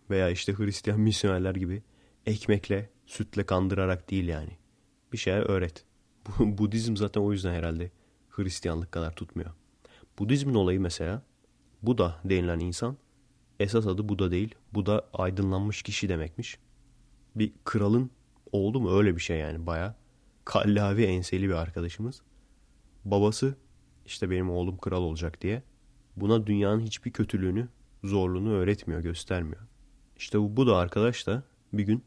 Veya işte Hristiyan misyonerler gibi ekmekle, sütle kandırarak değil yani. Bir şeyler öğret. <laughs> Budizm zaten o yüzden herhalde Hristiyanlık kadar tutmuyor. Budizmin olayı mesela Buda denilen insan esas adı Buda değil. Buda aydınlanmış kişi demekmiş. Bir kralın oldu mu öyle bir şey yani baya. Kallavi enseli bir arkadaşımız. Babası işte benim oğlum kral olacak diye buna dünyanın hiçbir kötülüğünü, zorluğunu öğretmiyor, göstermiyor. İşte bu, bu da arkadaş da bir gün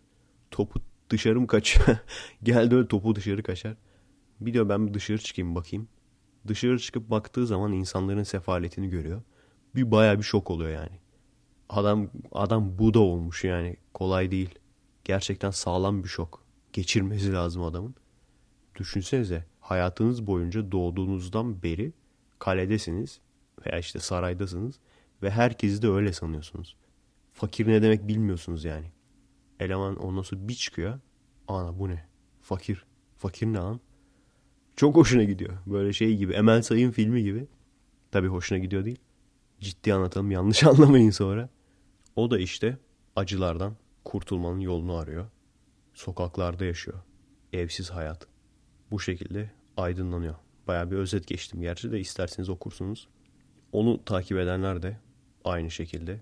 topu dışarı mı kaçıyor? <laughs> Geldi öyle topu dışarı kaçar. Bir diyor ben dışarı çıkayım bakayım. Dışarı çıkıp baktığı zaman insanların sefaletini görüyor. Bir baya bir şok oluyor yani. Adam adam Buda olmuş yani. Kolay değil. Gerçekten sağlam bir şok. Geçirmesi lazım adamın. Düşünsenize hayatınız boyunca doğduğunuzdan beri kaledesiniz veya işte saraydasınız ve herkesi de öyle sanıyorsunuz. Fakir ne demek bilmiyorsunuz yani. Eleman ondan sonra bir çıkıyor. Ana bu ne? Fakir. Fakir ne lan? Çok hoşuna gidiyor. Böyle şey gibi. Emel Sayın filmi gibi. Tabii hoşuna gidiyor değil. Ciddi anlatalım yanlış <laughs> anlamayın sonra. O da işte acılardan kurtulmanın yolunu arıyor. Sokaklarda yaşıyor. Evsiz hayat. Bu şekilde aydınlanıyor. Baya bir özet geçtim gerçi de isterseniz okursunuz. Onu takip edenler de aynı şekilde.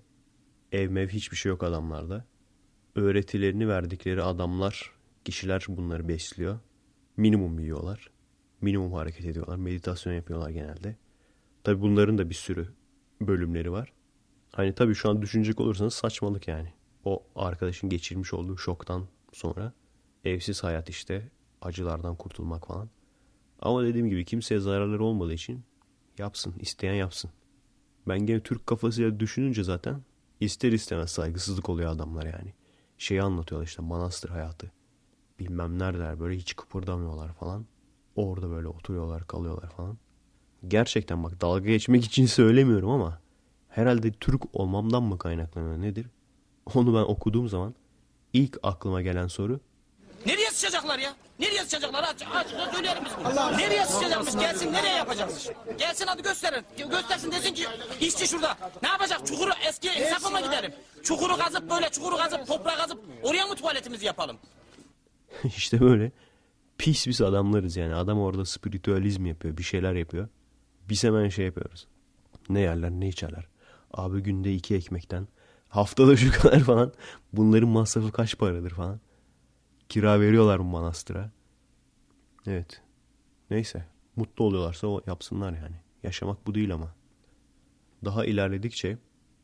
Ev mev hiçbir şey yok adamlarda. Öğretilerini verdikleri adamlar, kişiler bunları besliyor. Minimum yiyorlar. Minimum hareket ediyorlar. Meditasyon yapıyorlar genelde. Tabi bunların da bir sürü bölümleri var. Hani tabii şu an düşünecek olursanız saçmalık yani. O arkadaşın geçirmiş olduğu şoktan sonra evsiz hayat işte acılardan kurtulmak falan. Ama dediğim gibi kimseye zararları olmadığı için yapsın, isteyen yapsın. Ben gene Türk kafasıyla düşününce zaten ister istemez saygısızlık oluyor adamlar yani. Şeyi anlatıyorlar işte manastır hayatı. Bilmem neredeler böyle hiç kıpırdamıyorlar falan. Orada böyle oturuyorlar kalıyorlar falan. Gerçekten bak dalga geçmek için <laughs> söylemiyorum ama herhalde Türk olmamdan mı kaynaklanıyor nedir? Onu ben okuduğum zaman ilk aklıma gelen soru Nereye sıçacaklar ya? Nereye sıçacaklar? Aç, aç, söyleyelim biz bunu. Nereye sıçacakmış? Gelsin, nereye yapacakmış? Gelsin hadi gösterin. Göstersin desin ki işçi şurada. Ne yapacak? Çukuru eski insafa mı gidelim? Çukuru kazıp böyle çukuru kazıp toprağı kazıp oraya mı tuvaletimizi yapalım? <laughs> işte böyle pis biz adamlarız yani. Adam orada spiritüalizm yapıyor, bir şeyler yapıyor. Biz hemen şey yapıyoruz. Ne yerler, ne içerler. Abi günde iki ekmekten haftada şu <laughs> kadar falan. Bunların masrafı kaç paradır falan. Kira veriyorlar mı manastıra? Evet. Neyse. Mutlu oluyorlarsa o yapsınlar yani. Yaşamak bu değil ama. Daha ilerledikçe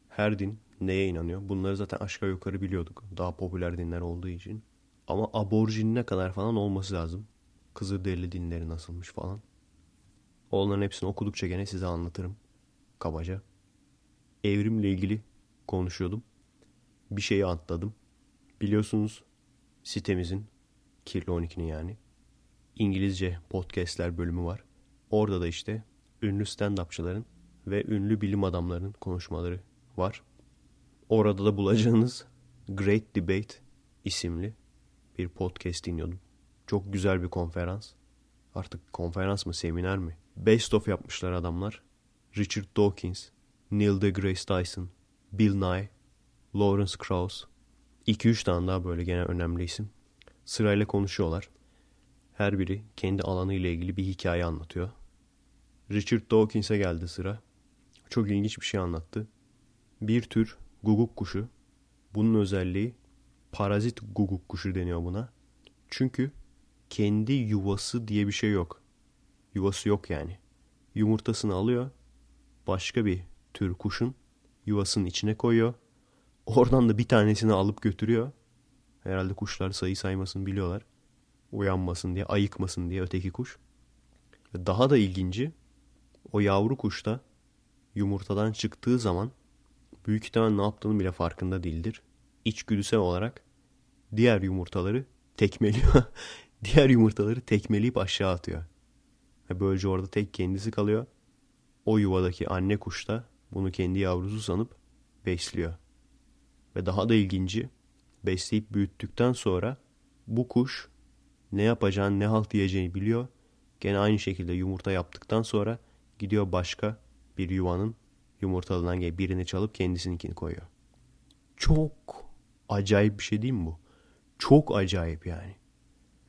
her din neye inanıyor? Bunları zaten aşağı yukarı biliyorduk. Daha popüler dinler olduğu için. Ama aborjinine kadar falan olması lazım. Kızılderili dinleri nasılmış falan. Onların hepsini okudukça gene size anlatırım. Kabaca. Evrimle ilgili konuşuyordum. Bir şeyi atladım. Biliyorsunuz sitemizin Kirli 12'nin yani İngilizce podcastler bölümü var. Orada da işte ünlü stand-upçıların ve ünlü bilim adamlarının konuşmaları var. Orada da bulacağınız Great Debate isimli bir podcast dinliyordum. Çok güzel bir konferans. Artık konferans mı seminer mi? Best of yapmışlar adamlar. Richard Dawkins, Neil deGrasse Tyson, Bill Nye, Lawrence Krauss. 2-3 tane daha böyle gene önemli isim. Sırayla konuşuyorlar. Her biri kendi alanı ile ilgili bir hikaye anlatıyor. Richard Dawkins'e geldi sıra. Çok ilginç bir şey anlattı. Bir tür guguk kuşu. Bunun özelliği parazit guguk kuşu deniyor buna. Çünkü kendi yuvası diye bir şey yok. Yuvası yok yani. Yumurtasını alıyor. Başka bir tür kuşun yuvasının içine koyuyor. Oradan da bir tanesini alıp götürüyor. Herhalde kuşlar sayı saymasını biliyorlar. Uyanmasın diye, ayıkmasın diye öteki kuş. Daha da ilginci o yavru kuş da yumurtadan çıktığı zaman büyük ihtimal ne yaptığını bile farkında değildir. İçgüdüsel olarak diğer yumurtaları tekmeliyor. <laughs> diğer yumurtaları tekmeleyip aşağı atıyor. Böylece orada tek kendisi kalıyor. O yuvadaki anne kuş da bunu kendi yavrusu sanıp besliyor. Ve daha da ilginci besleyip büyüttükten sonra bu kuş ne yapacağını ne halt diyeceğini biliyor. Gene aynı şekilde yumurta yaptıktan sonra gidiyor başka bir yuvanın yumurtalığından birini çalıp kendisininkini koyuyor. Çok acayip bir şey değil mi bu? Çok acayip yani.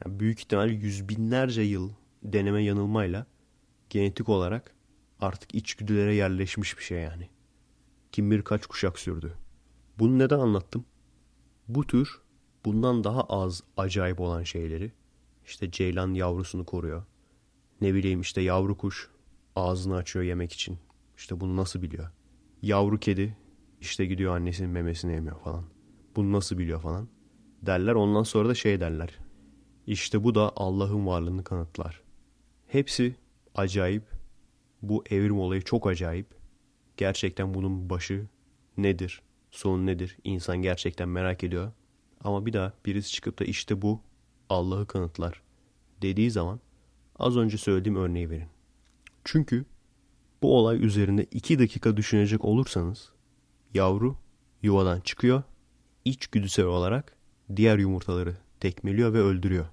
yani büyük ihtimal yüz binlerce yıl deneme yanılmayla genetik olarak artık içgüdülere yerleşmiş bir şey yani. Kim bilir kaç kuşak sürdü. Bunu neden anlattım? Bu tür bundan daha az acayip olan şeyleri işte ceylan yavrusunu koruyor. Ne bileyim işte yavru kuş ağzını açıyor yemek için. İşte bunu nasıl biliyor? Yavru kedi işte gidiyor annesinin memesini emiyor falan. Bunu nasıl biliyor falan. Derler ondan sonra da şey derler. İşte bu da Allah'ın varlığını kanıtlar. Hepsi acayip Bu evrim olayı çok acayip. Gerçekten bunun başı nedir? Sonu nedir? İnsan gerçekten merak ediyor. Ama bir daha birisi çıkıp da işte bu Allah'ı kanıtlar dediği zaman az önce söylediğim örneği verin. Çünkü bu olay üzerinde iki dakika düşünecek olursanız yavru yuvadan çıkıyor. içgüdüsel olarak diğer yumurtaları tekmeliyor ve öldürüyor.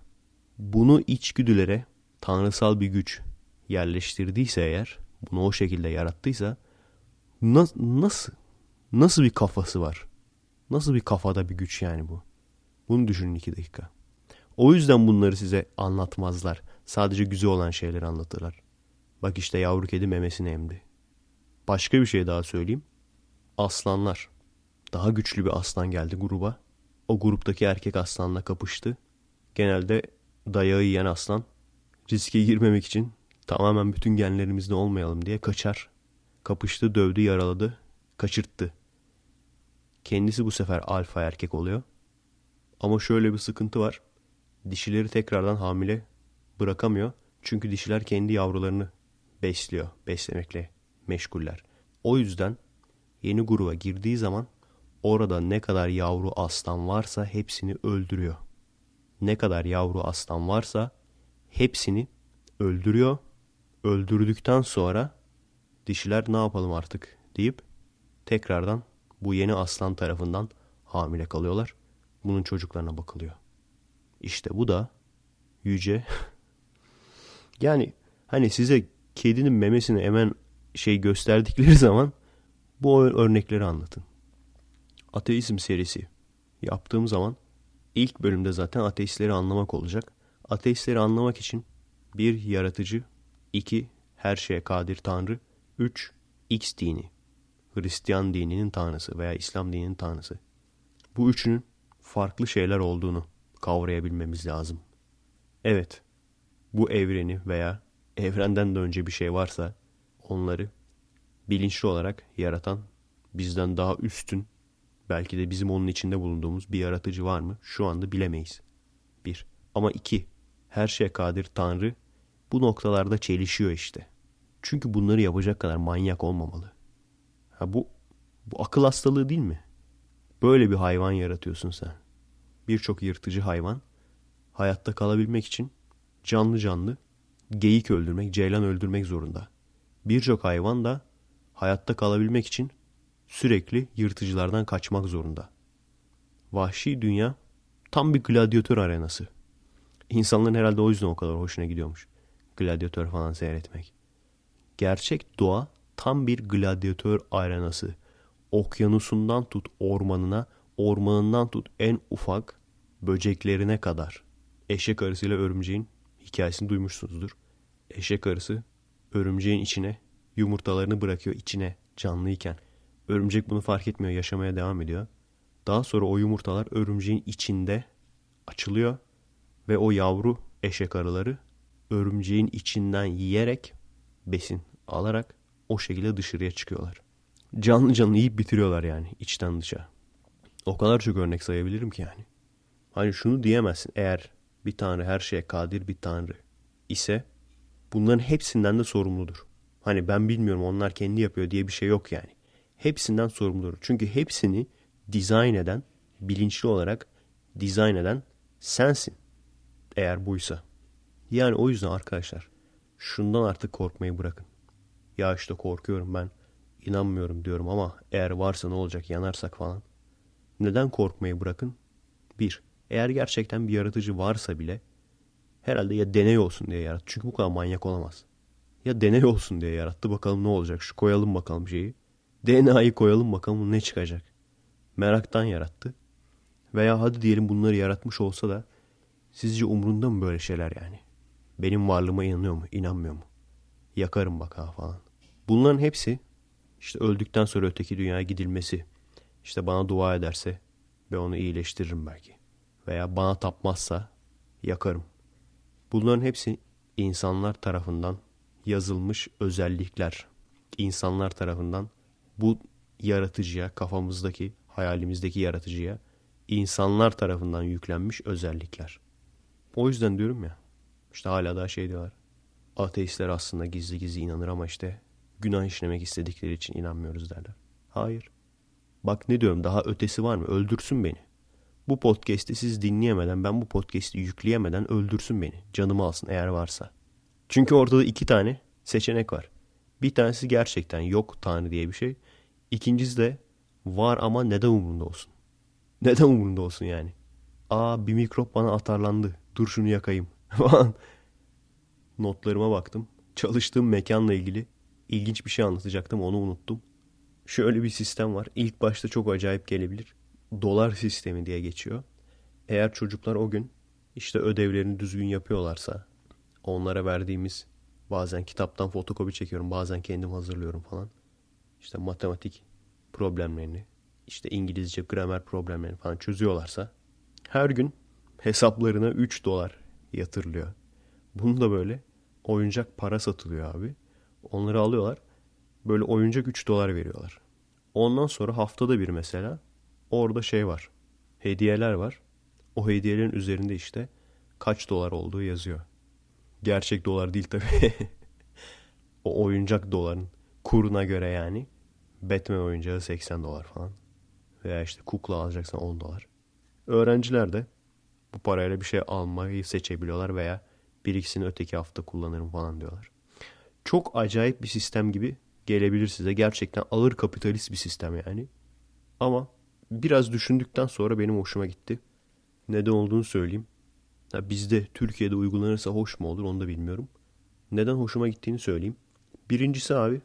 Bunu içgüdülere tanrısal bir güç yerleştirdiyse eğer, bunu o şekilde yarattıysa nasıl nasıl nasıl bir kafası var? Nasıl bir kafada bir güç yani bu? Bunu düşünün iki dakika. O yüzden bunları size anlatmazlar. Sadece güzel olan şeyleri anlatırlar. Bak işte yavru kedi memesini emdi. Başka bir şey daha söyleyeyim. Aslanlar. Daha güçlü bir aslan geldi gruba. O gruptaki erkek aslanla kapıştı. Genelde dayağı yiyen aslan riske girmemek için tamamen bütün genlerimizde olmayalım diye kaçar. Kapıştı, dövdü, yaraladı, kaçırttı. Kendisi bu sefer alfa erkek oluyor. Ama şöyle bir sıkıntı var. Dişileri tekrardan hamile bırakamıyor. Çünkü dişiler kendi yavrularını besliyor, beslemekle meşguller. O yüzden yeni gruba girdiği zaman orada ne kadar yavru aslan varsa hepsini öldürüyor. Ne kadar yavru aslan varsa hepsini öldürüyor. Öldürdükten sonra dişiler ne yapalım artık deyip tekrardan bu yeni aslan tarafından hamile kalıyorlar. Bunun çocuklarına bakılıyor. İşte bu da yüce <laughs> yani hani size kedinin memesini hemen şey gösterdikleri <laughs> zaman bu örnekleri anlatın. Ateizm serisi yaptığım zaman ilk bölümde zaten ateistleri anlamak olacak. Ateistleri anlamak için bir yaratıcı, iki her şeye kadir tanrı, üç X dini, Hristiyan dininin tanrısı veya İslam dininin tanrısı. Bu üçünün farklı şeyler olduğunu kavrayabilmemiz lazım. Evet, bu evreni veya evrenden de önce bir şey varsa onları bilinçli olarak yaratan, bizden daha üstün, belki de bizim onun içinde bulunduğumuz bir yaratıcı var mı? Şu anda bilemeyiz. Bir. Ama iki, her şeye kadir Tanrı bu noktalarda çelişiyor işte. Çünkü bunları yapacak kadar manyak olmamalı. Ha bu, bu akıl hastalığı değil mi? Böyle bir hayvan yaratıyorsun sen. Birçok yırtıcı hayvan hayatta kalabilmek için canlı canlı geyik öldürmek, ceylan öldürmek zorunda. Birçok hayvan da hayatta kalabilmek için sürekli yırtıcılardan kaçmak zorunda. Vahşi dünya tam bir gladyatör arenası. İnsanların herhalde o yüzden o kadar hoşuna gidiyormuş. Gladyatör falan seyretmek. Gerçek doğa tam bir gladyatör arenası. Okyanusundan tut ormanına, ormanından tut en ufak böceklerine kadar. Eşek arısıyla örümceğin hikayesini duymuşsunuzdur. Eşek arısı örümceğin içine yumurtalarını bırakıyor içine canlıyken. Örümcek bunu fark etmiyor yaşamaya devam ediyor. Daha sonra o yumurtalar örümceğin içinde açılıyor ve o yavru eşek arıları örümceğin içinden yiyerek besin alarak o şekilde dışarıya çıkıyorlar. Canlı canlı yiyip bitiriyorlar yani içten dışa. O kadar çok örnek sayabilirim ki yani. Hani şunu diyemezsin eğer bir tanrı her şeye kadir bir tanrı ise bunların hepsinden de sorumludur. Hani ben bilmiyorum onlar kendi yapıyor diye bir şey yok yani. Hepsinden sorumludur. Çünkü hepsini dizayn eden, bilinçli olarak dizayn eden sensin. Eğer buysa. Yani o yüzden arkadaşlar şundan artık korkmayı bırakın. Ya işte korkuyorum ben inanmıyorum diyorum ama eğer varsa ne olacak yanarsak falan. Neden korkmayı bırakın? Bir, eğer gerçekten bir yaratıcı varsa bile herhalde ya deney olsun diye yarattı. Çünkü bu kadar manyak olamaz. Ya deney olsun diye yarattı bakalım ne olacak. Şu koyalım bakalım şeyi. DNA'yı koyalım bakalım ne çıkacak. Meraktan yarattı. Veya hadi diyelim bunları yaratmış olsa da sizce umrunda mı böyle şeyler yani? Benim varlığıma inanıyor mu? İnanmıyor mu? Yakarım bak ha falan. Bunların hepsi işte öldükten sonra öteki dünyaya gidilmesi. İşte bana dua ederse ve onu iyileştiririm belki veya bana tapmazsa yakarım. Bunların hepsi insanlar tarafından yazılmış özellikler. İnsanlar tarafından bu yaratıcıya, kafamızdaki, hayalimizdeki yaratıcıya insanlar tarafından yüklenmiş özellikler. O yüzden diyorum ya, işte hala daha şey diyorlar. ateistler aslında gizli gizli inanır ama işte günah işlemek istedikleri için inanmıyoruz derler. Hayır. Bak ne diyorum daha ötesi var mı? Öldürsün beni. Bu podcast'i siz dinleyemeden ben bu podcast'i yükleyemeden öldürsün beni. Canımı alsın eğer varsa. Çünkü ortada iki tane seçenek var. Bir tanesi gerçekten yok Tanrı diye bir şey. İkincisi de var ama neden umurunda olsun? Neden umurunda olsun yani? Aa bir mikrop bana atarlandı. Dur şunu yakayım. <laughs> falan. Notlarıma baktım. Çalıştığım mekanla ilgili ilginç bir şey anlatacaktım onu unuttum. Şöyle bir sistem var. İlk başta çok acayip gelebilir. Dolar sistemi diye geçiyor. Eğer çocuklar o gün işte ödevlerini düzgün yapıyorlarsa onlara verdiğimiz bazen kitaptan fotokopi çekiyorum bazen kendim hazırlıyorum falan. İşte matematik problemlerini işte İngilizce gramer problemlerini falan çözüyorlarsa her gün hesaplarına 3 dolar yatırılıyor. Bunu da böyle oyuncak para satılıyor abi. Onları alıyorlar. Böyle oyuncak 3 dolar veriyorlar. Ondan sonra haftada bir mesela orada şey var. Hediyeler var. O hediyelerin üzerinde işte kaç dolar olduğu yazıyor. Gerçek dolar değil tabii. <laughs> o oyuncak doların kuruna göre yani. Batman oyuncağı 80 dolar falan. Veya işte kukla alacaksan 10 dolar. Öğrenciler de bu parayla bir şey almayı seçebiliyorlar veya bir ikisini öteki hafta kullanırım falan diyorlar. Çok acayip bir sistem gibi gelebilir size. Gerçekten ağır kapitalist bir sistem yani. Ama biraz düşündükten sonra benim hoşuma gitti. Neden olduğunu söyleyeyim. Ha, bizde Türkiye'de uygulanırsa hoş mu olur onu da bilmiyorum. Neden hoşuma gittiğini söyleyeyim. Birincisi abi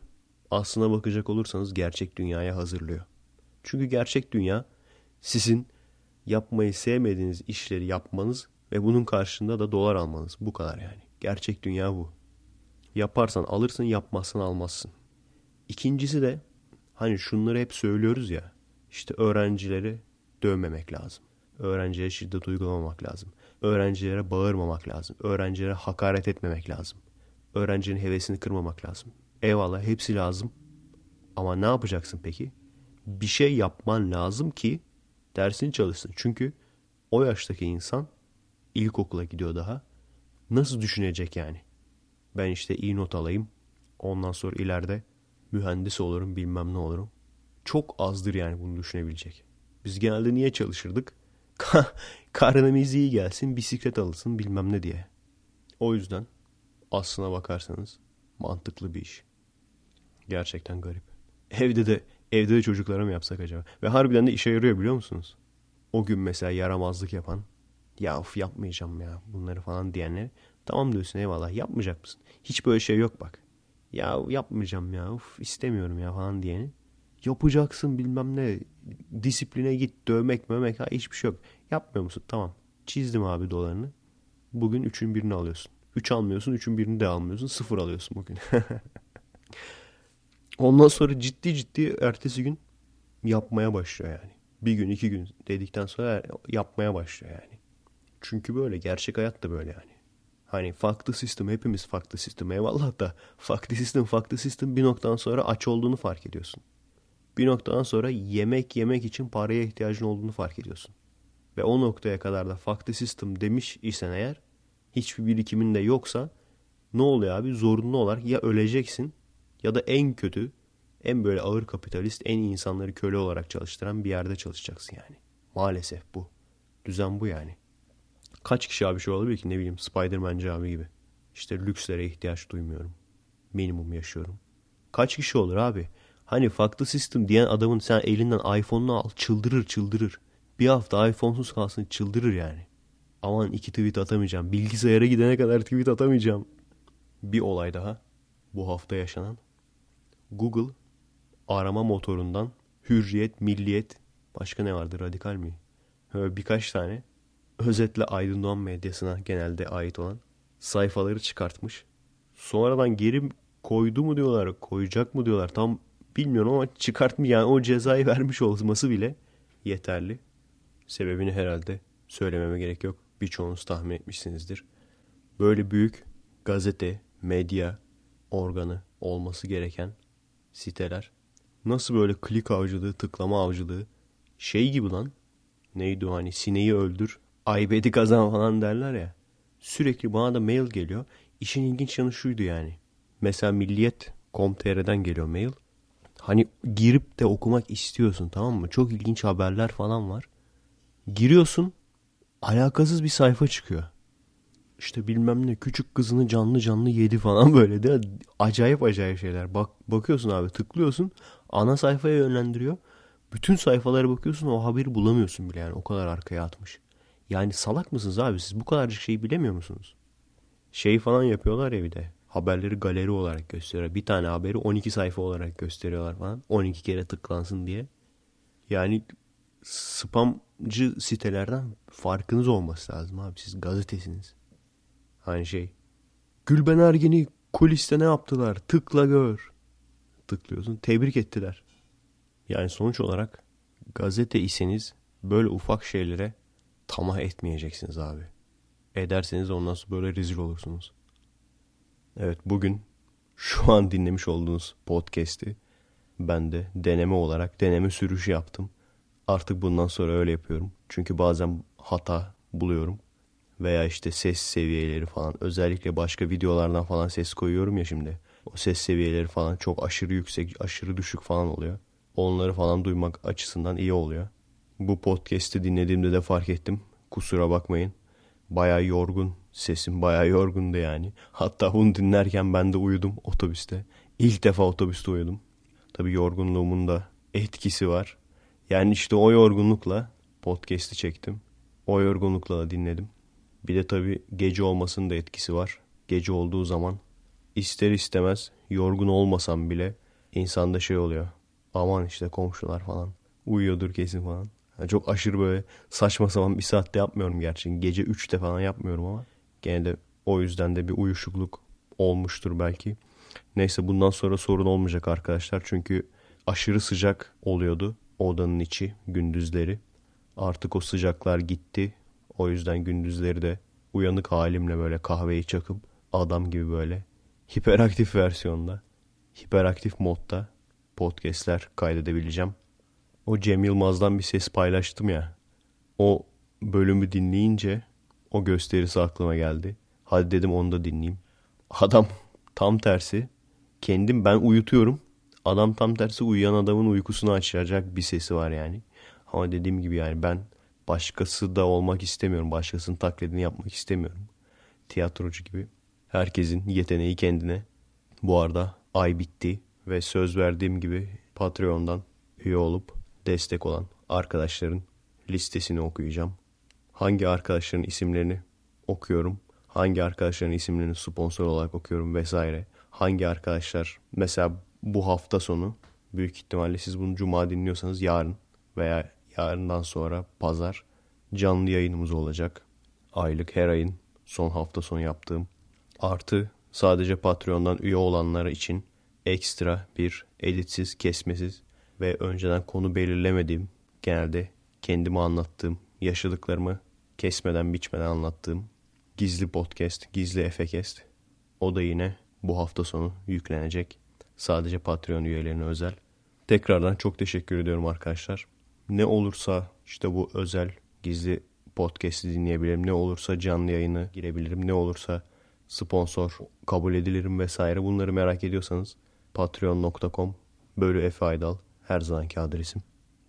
aslına bakacak olursanız gerçek dünyaya hazırlıyor. Çünkü gerçek dünya sizin yapmayı sevmediğiniz işleri yapmanız ve bunun karşında da dolar almanız. Bu kadar yani. Gerçek dünya bu. Yaparsan alırsın, yapmazsan almazsın. İkincisi de hani şunları hep söylüyoruz ya. İşte öğrencileri dövmemek lazım. Öğrencilere şiddet uygulamamak lazım. Öğrencilere bağırmamak lazım. Öğrencilere hakaret etmemek lazım. Öğrencinin hevesini kırmamak lazım. Eyvallah hepsi lazım. Ama ne yapacaksın peki? Bir şey yapman lazım ki dersini çalışsın. Çünkü o yaştaki insan ilkokula gidiyor daha. Nasıl düşünecek yani? Ben işte iyi not alayım. Ondan sonra ileride mühendis olurum bilmem ne olurum. Çok azdır yani bunu düşünebilecek. Biz genelde niye çalışırdık? <laughs> Karnemiz iyi gelsin, bisiklet alırsın bilmem ne diye. O yüzden aslına bakarsanız mantıklı bir iş. Gerçekten garip. Evde de evde de çocuklara mı yapsak acaba? Ve harbiden de işe yarıyor biliyor musunuz? O gün mesela yaramazlık yapan ya of yapmayacağım ya bunları falan diyenler tamam diyorsun eyvallah yapmayacak mısın? Hiç böyle şey yok bak. Ya yapmayacağım ya of istemiyorum ya falan diyeni. Yapacaksın bilmem ne disipline git dövmek mömek ha hiçbir şey yok. Yapmıyor musun? Tamam. Çizdim abi dolarını. Bugün üçün birini alıyorsun. Üç almıyorsun, üçün birini de almıyorsun. Sıfır alıyorsun bugün. <laughs> Ondan sonra ciddi ciddi ertesi gün yapmaya başlıyor yani. Bir gün, iki gün dedikten sonra yapmaya başlıyor yani. Çünkü böyle. Gerçek hayat da böyle yani. Hani farklı sistem hepimiz farklı sistem eyvallah da farklı sistem farklı sistem bir noktadan sonra aç olduğunu fark ediyorsun. Bir noktadan sonra yemek yemek için paraya ihtiyacın olduğunu fark ediyorsun. Ve o noktaya kadar da farklı sistem demiş isen eğer hiçbir birikimin de yoksa ne oluyor abi? Zorunlu olarak ya öleceksin ya da en kötü en böyle ağır kapitalist en insanları köle olarak çalıştıran bir yerde çalışacaksın yani. Maalesef bu. Düzen bu yani. Kaç kişi abi şey olabilir ki ne bileyim Spider-Man abi gibi. İşte lükslere ihtiyaç duymuyorum. Minimum yaşıyorum. Kaç kişi olur abi? Hani farklı sistem diyen adamın sen elinden iPhone'unu al çıldırır çıldırır. Bir hafta iPhone'suz kalsın çıldırır yani. Aman iki tweet atamayacağım. Bilgisayara gidene kadar tweet atamayacağım. Bir olay daha. Bu hafta yaşanan. Google arama motorundan hürriyet, milliyet, başka ne vardı radikal mi? Böyle birkaç tane özetle Aydın Doğan medyasına genelde ait olan sayfaları çıkartmış. Sonradan geri koydu mu diyorlar, koyacak mı diyorlar tam bilmiyorum ama çıkartmış yani o cezayı <laughs> vermiş olması bile yeterli. Sebebini herhalde söylememe gerek yok. Birçoğunuz tahmin etmişsinizdir. Böyle büyük gazete, medya organı olması gereken siteler nasıl böyle klik avcılığı, tıklama avcılığı şey gibi lan neydi o hani sineği öldür, aybedi kazan falan derler ya. Sürekli bana da mail geliyor. işin ilginç yanı şuydu yani. Mesela Milliyet.com.tr'den geliyor mail. Hani girip de okumak istiyorsun tamam mı? Çok ilginç haberler falan var. Giriyorsun alakasız bir sayfa çıkıyor. İşte bilmem ne küçük kızını canlı canlı yedi falan <laughs> böyle de acayip acayip şeyler. Bak bakıyorsun abi tıklıyorsun ana sayfaya yönlendiriyor. Bütün sayfalara bakıyorsun o haberi bulamıyorsun bile yani o kadar arkaya atmış. Yani salak mısınız abi siz bu kadarcık şeyi bilemiyor musunuz? Şey falan yapıyorlar ya bir de haberleri galeri olarak gösteriyor. Bir tane haberi 12 sayfa olarak gösteriyorlar falan. 12 kere tıklansın diye. Yani spamcı sitelerden farkınız olması lazım abi. Siz gazetesiniz. Şey. Gülben Ergen'i kuliste ne yaptılar? Tıkla gör. Tıklıyorsun. Tebrik ettiler. Yani sonuç olarak gazete iseniz böyle ufak şeylere tamah etmeyeceksiniz abi. Ederseniz ondan sonra böyle rezil olursunuz. Evet bugün şu an dinlemiş olduğunuz podcast'i ben de deneme olarak deneme sürüşü yaptım. Artık bundan sonra öyle yapıyorum. Çünkü bazen hata buluyorum. Veya işte ses seviyeleri falan. Özellikle başka videolardan falan ses koyuyorum ya şimdi. O ses seviyeleri falan çok aşırı yüksek, aşırı düşük falan oluyor. Onları falan duymak açısından iyi oluyor. Bu podcast'i dinlediğimde de fark ettim. Kusura bakmayın. Baya yorgun. Sesim baya yorgundu yani. <laughs> Hatta bunu dinlerken ben de uyudum otobüste. İlk defa otobüste uyudum. Tabii yorgunluğumun da etkisi var. Yani işte o yorgunlukla podcast'i çektim. O yorgunlukla da dinledim. Bir de tabii gece olmasının da etkisi var. Gece olduğu zaman ister istemez yorgun olmasam bile insanda şey oluyor. Aman işte komşular falan uyuyordur kesin falan. Yani çok aşırı böyle saçma sapan bir saatte yapmıyorum gerçi. Gece 3'te falan yapmıyorum ama gene de o yüzden de bir uyuşukluk olmuştur belki. Neyse bundan sonra sorun olmayacak arkadaşlar. Çünkü aşırı sıcak oluyordu odanın içi gündüzleri. Artık o sıcaklar gitti. O yüzden gündüzleri de uyanık halimle böyle kahveyi çakıp adam gibi böyle hiperaktif versiyonda, hiperaktif modda podcastler kaydedebileceğim. O Cem Yılmaz'dan bir ses paylaştım ya. O bölümü dinleyince o gösterisi aklıma geldi. Hadi dedim onu da dinleyeyim. Adam tam tersi. Kendim ben uyutuyorum. Adam tam tersi uyuyan adamın uykusunu açacak bir sesi var yani. Ama dediğim gibi yani ben başkası da olmak istemiyorum. Başkasının taklidini yapmak istemiyorum. Tiyatrocu gibi. Herkesin yeteneği kendine. Bu arada ay bitti ve söz verdiğim gibi Patreon'dan üye olup destek olan arkadaşların listesini okuyacağım. Hangi arkadaşların isimlerini okuyorum, hangi arkadaşların isimlerini sponsor olarak okuyorum vesaire. Hangi arkadaşlar mesela bu hafta sonu büyük ihtimalle siz bunu cuma dinliyorsanız yarın veya yarından sonra pazar canlı yayınımız olacak. Aylık her ayın son hafta sonu yaptığım artı sadece Patreon'dan üye olanlara için ekstra bir editsiz, kesmesiz ve önceden konu belirlemediğim, genelde kendimi anlattığım, yaşadıklarımı kesmeden biçmeden anlattığım gizli podcast, gizli efekest. O da yine bu hafta sonu yüklenecek. Sadece Patreon üyelerine özel. Tekrardan çok teşekkür ediyorum arkadaşlar. Ne olursa işte bu özel gizli podcast'i dinleyebilirim. Ne olursa canlı yayını girebilirim. Ne olursa sponsor kabul edilirim vesaire. Bunları merak ediyorsanız patreon.com bölü Efe Aydal her zamanki adresim.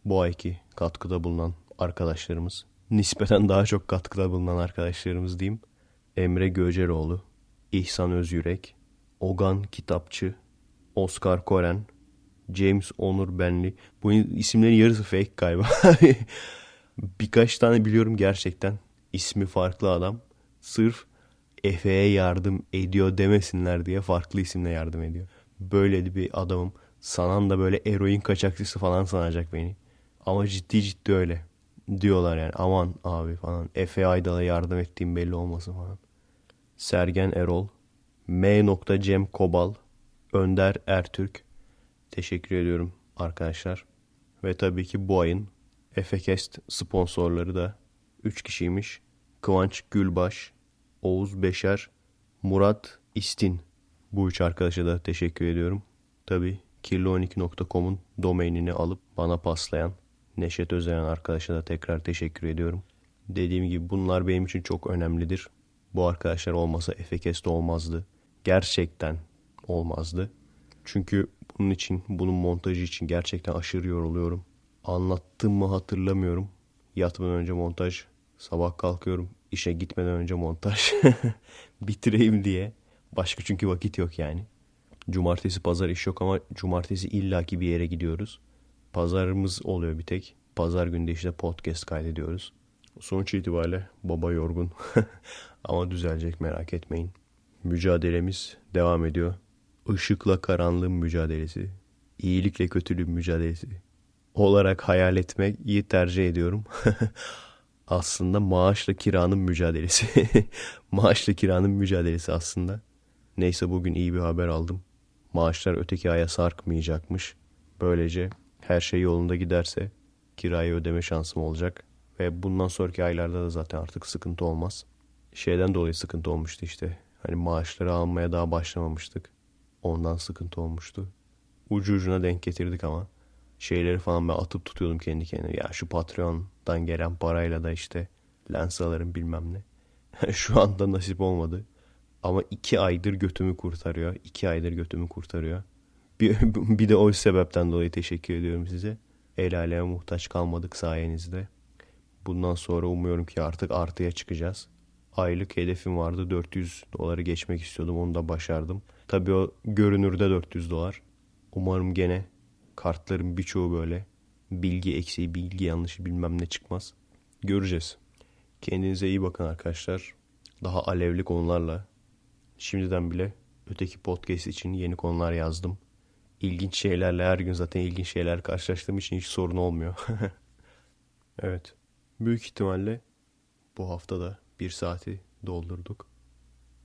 Bu ayki katkıda bulunan arkadaşlarımız, nispeten daha çok katkıda bulunan arkadaşlarımız diyeyim. Emre Göceroğlu, İhsan Özyürek, Ogan Kitapçı, Oscar Koren, James Onur Benli. Bu isimlerin yarısı fake galiba. <laughs> Birkaç tane biliyorum gerçekten. ismi farklı adam. Sırf Efe'ye yardım ediyor demesinler diye farklı isimle yardım ediyor. Böyle bir adamım. Sanan da böyle eroin kaçakçısı falan sanacak beni. Ama ciddi ciddi öyle. Diyorlar yani aman abi falan. Efe Aydal'a yardım ettiğim belli olmasın falan. Sergen Erol. M. Cem Kobal. Önder Ertürk. Teşekkür ediyorum arkadaşlar. Ve tabii ki bu ayın Efekest sponsorları da 3 kişiymiş. Kıvanç Gülbaş, Oğuz Beşer, Murat İstin. Bu üç arkadaşa da teşekkür ediyorum. Tabii kirli12.com'un domainini alıp bana paslayan Neşet Özayan arkadaşa da tekrar teşekkür ediyorum. Dediğim gibi bunlar benim için çok önemlidir. Bu arkadaşlar olmasa Efekest olmazdı. Gerçekten olmazdı. Çünkü bunun için, bunun montajı için gerçekten aşırı yoruluyorum. Anlattım mı hatırlamıyorum. Yatmadan önce montaj, sabah kalkıyorum, işe gitmeden önce montaj. <laughs> Bitireyim diye. Başka çünkü vakit yok yani. Cumartesi pazar iş yok ama cumartesi illaki bir yere gidiyoruz. Pazarımız oluyor bir tek. Pazar günde işte podcast kaydediyoruz. Sonuç itibariyle baba yorgun. <laughs> ama düzelecek merak etmeyin. Mücadelemiz devam ediyor. Işıkla karanlığın mücadelesi. iyilikle kötülüğün mücadelesi. Olarak hayal etmek iyi tercih ediyorum. <laughs> aslında maaşla kiranın mücadelesi. <laughs> maaşla kiranın mücadelesi aslında. Neyse bugün iyi bir haber aldım. Maaşlar öteki aya sarkmayacakmış. Böylece her şey yolunda giderse kirayı ödeme şansım olacak. Ve bundan sonraki aylarda da zaten artık sıkıntı olmaz. Şeyden dolayı sıkıntı olmuştu işte. Hani maaşları almaya daha başlamamıştık. Ondan sıkıntı olmuştu. Ucu ucuna denk getirdik ama. Şeyleri falan ben atıp tutuyordum kendi kendime. Ya şu Patreon'dan gelen parayla da işte lens alırım bilmem ne. <laughs> şu anda nasip olmadı. Ama iki aydır götümü kurtarıyor. İki aydır götümü kurtarıyor. Bir, <laughs> bir de o sebepten dolayı teşekkür ediyorum size. El aleme muhtaç kalmadık sayenizde. Bundan sonra umuyorum ki artık artıya çıkacağız. Aylık hedefim vardı 400 doları geçmek istiyordum onu da başardım. Tabii o görünürde 400 dolar. Umarım gene kartların birçoğu böyle bilgi eksiği bilgi yanlışı bilmem ne çıkmaz. Göreceğiz. Kendinize iyi bakın arkadaşlar. Daha alevli konularla şimdiden bile öteki podcast için yeni konular yazdım. İlginç şeylerle her gün zaten ilginç şeyler karşılaştığım için hiç sorun olmuyor. <laughs> evet. Büyük ihtimalle bu hafta da bir saati doldurduk.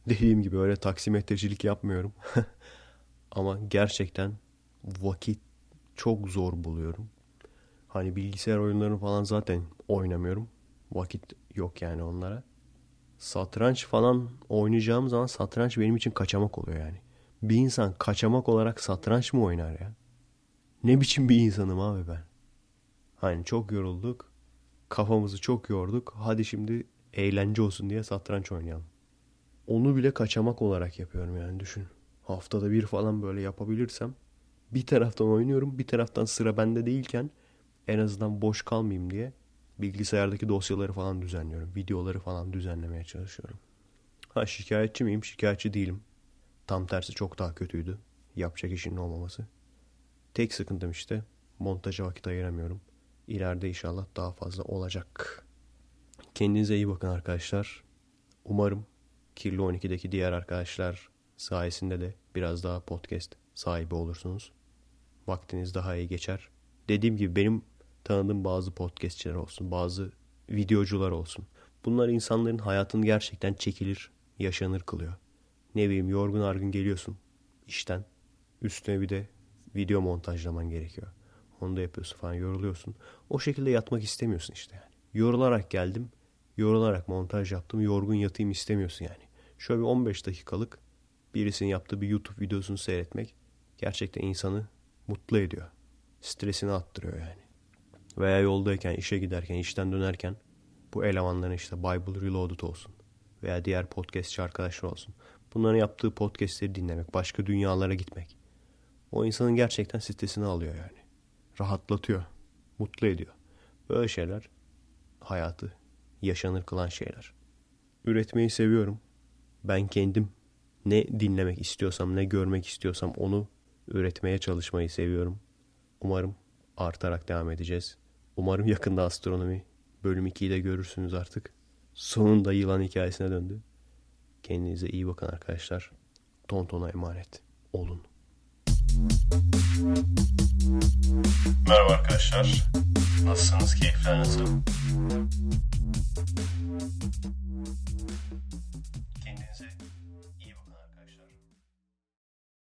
<laughs> Dediğim gibi öyle taksimetrecilik yapmıyorum. <laughs> Ama gerçekten vakit çok zor buluyorum. Hani bilgisayar oyunlarını falan zaten oynamıyorum. Vakit yok yani onlara. Satranç falan oynayacağım zaman satranç benim için kaçamak oluyor yani. Bir insan kaçamak olarak satranç mı oynar ya? Ne biçim bir insanım abi ben? Hani çok yorulduk. Kafamızı çok yorduk. Hadi şimdi eğlence olsun diye satranç oynayalım. Onu bile kaçamak olarak yapıyorum yani düşün. Haftada bir falan böyle yapabilirsem bir taraftan oynuyorum bir taraftan sıra bende değilken en azından boş kalmayayım diye bilgisayardaki dosyaları falan düzenliyorum. Videoları falan düzenlemeye çalışıyorum. Ha şikayetçi miyim? Şikayetçi değilim. Tam tersi çok daha kötüydü. Yapacak işin olmaması. Tek sıkıntım işte montaja vakit ayıramıyorum. İleride inşallah daha fazla olacak. Kendinize iyi bakın arkadaşlar. Umarım Kirli 12'deki diğer arkadaşlar sayesinde de biraz daha podcast sahibi olursunuz. Vaktiniz daha iyi geçer. Dediğim gibi benim tanıdığım bazı podcastçiler olsun, bazı videocular olsun. Bunlar insanların hayatını gerçekten çekilir, yaşanır kılıyor. Ne bileyim yorgun argın geliyorsun işten. Üstüne bir de video montajlaman gerekiyor. Onu da yapıyorsun falan yoruluyorsun. O şekilde yatmak istemiyorsun işte yani. Yorularak geldim. Yorularak montaj yaptım. Yorgun yatayım istemiyorsun yani. Şöyle bir 15 dakikalık birisinin yaptığı bir YouTube videosunu seyretmek gerçekten insanı mutlu ediyor. Stresini attırıyor yani. Veya yoldayken, işe giderken, işten dönerken bu elemanların işte Bible Reloaded olsun veya diğer podcastçi arkadaşlar olsun. Bunların yaptığı podcastleri dinlemek, başka dünyalara gitmek. O insanın gerçekten stresini alıyor yani. Rahatlatıyor, mutlu ediyor. Böyle şeyler hayatı yaşanır kılan şeyler. Üretmeyi seviyorum. Ben kendim ne dinlemek istiyorsam, ne görmek istiyorsam onu üretmeye çalışmayı seviyorum. Umarım artarak devam edeceğiz. Umarım yakında astronomi bölüm 2'yi de görürsünüz artık. Sonunda yılan hikayesine döndü. Kendinize iyi bakın arkadaşlar. Tonton'a emanet olun. Merhaba arkadaşlar. Nasılsınız? Keyifler nasıl? Kendinize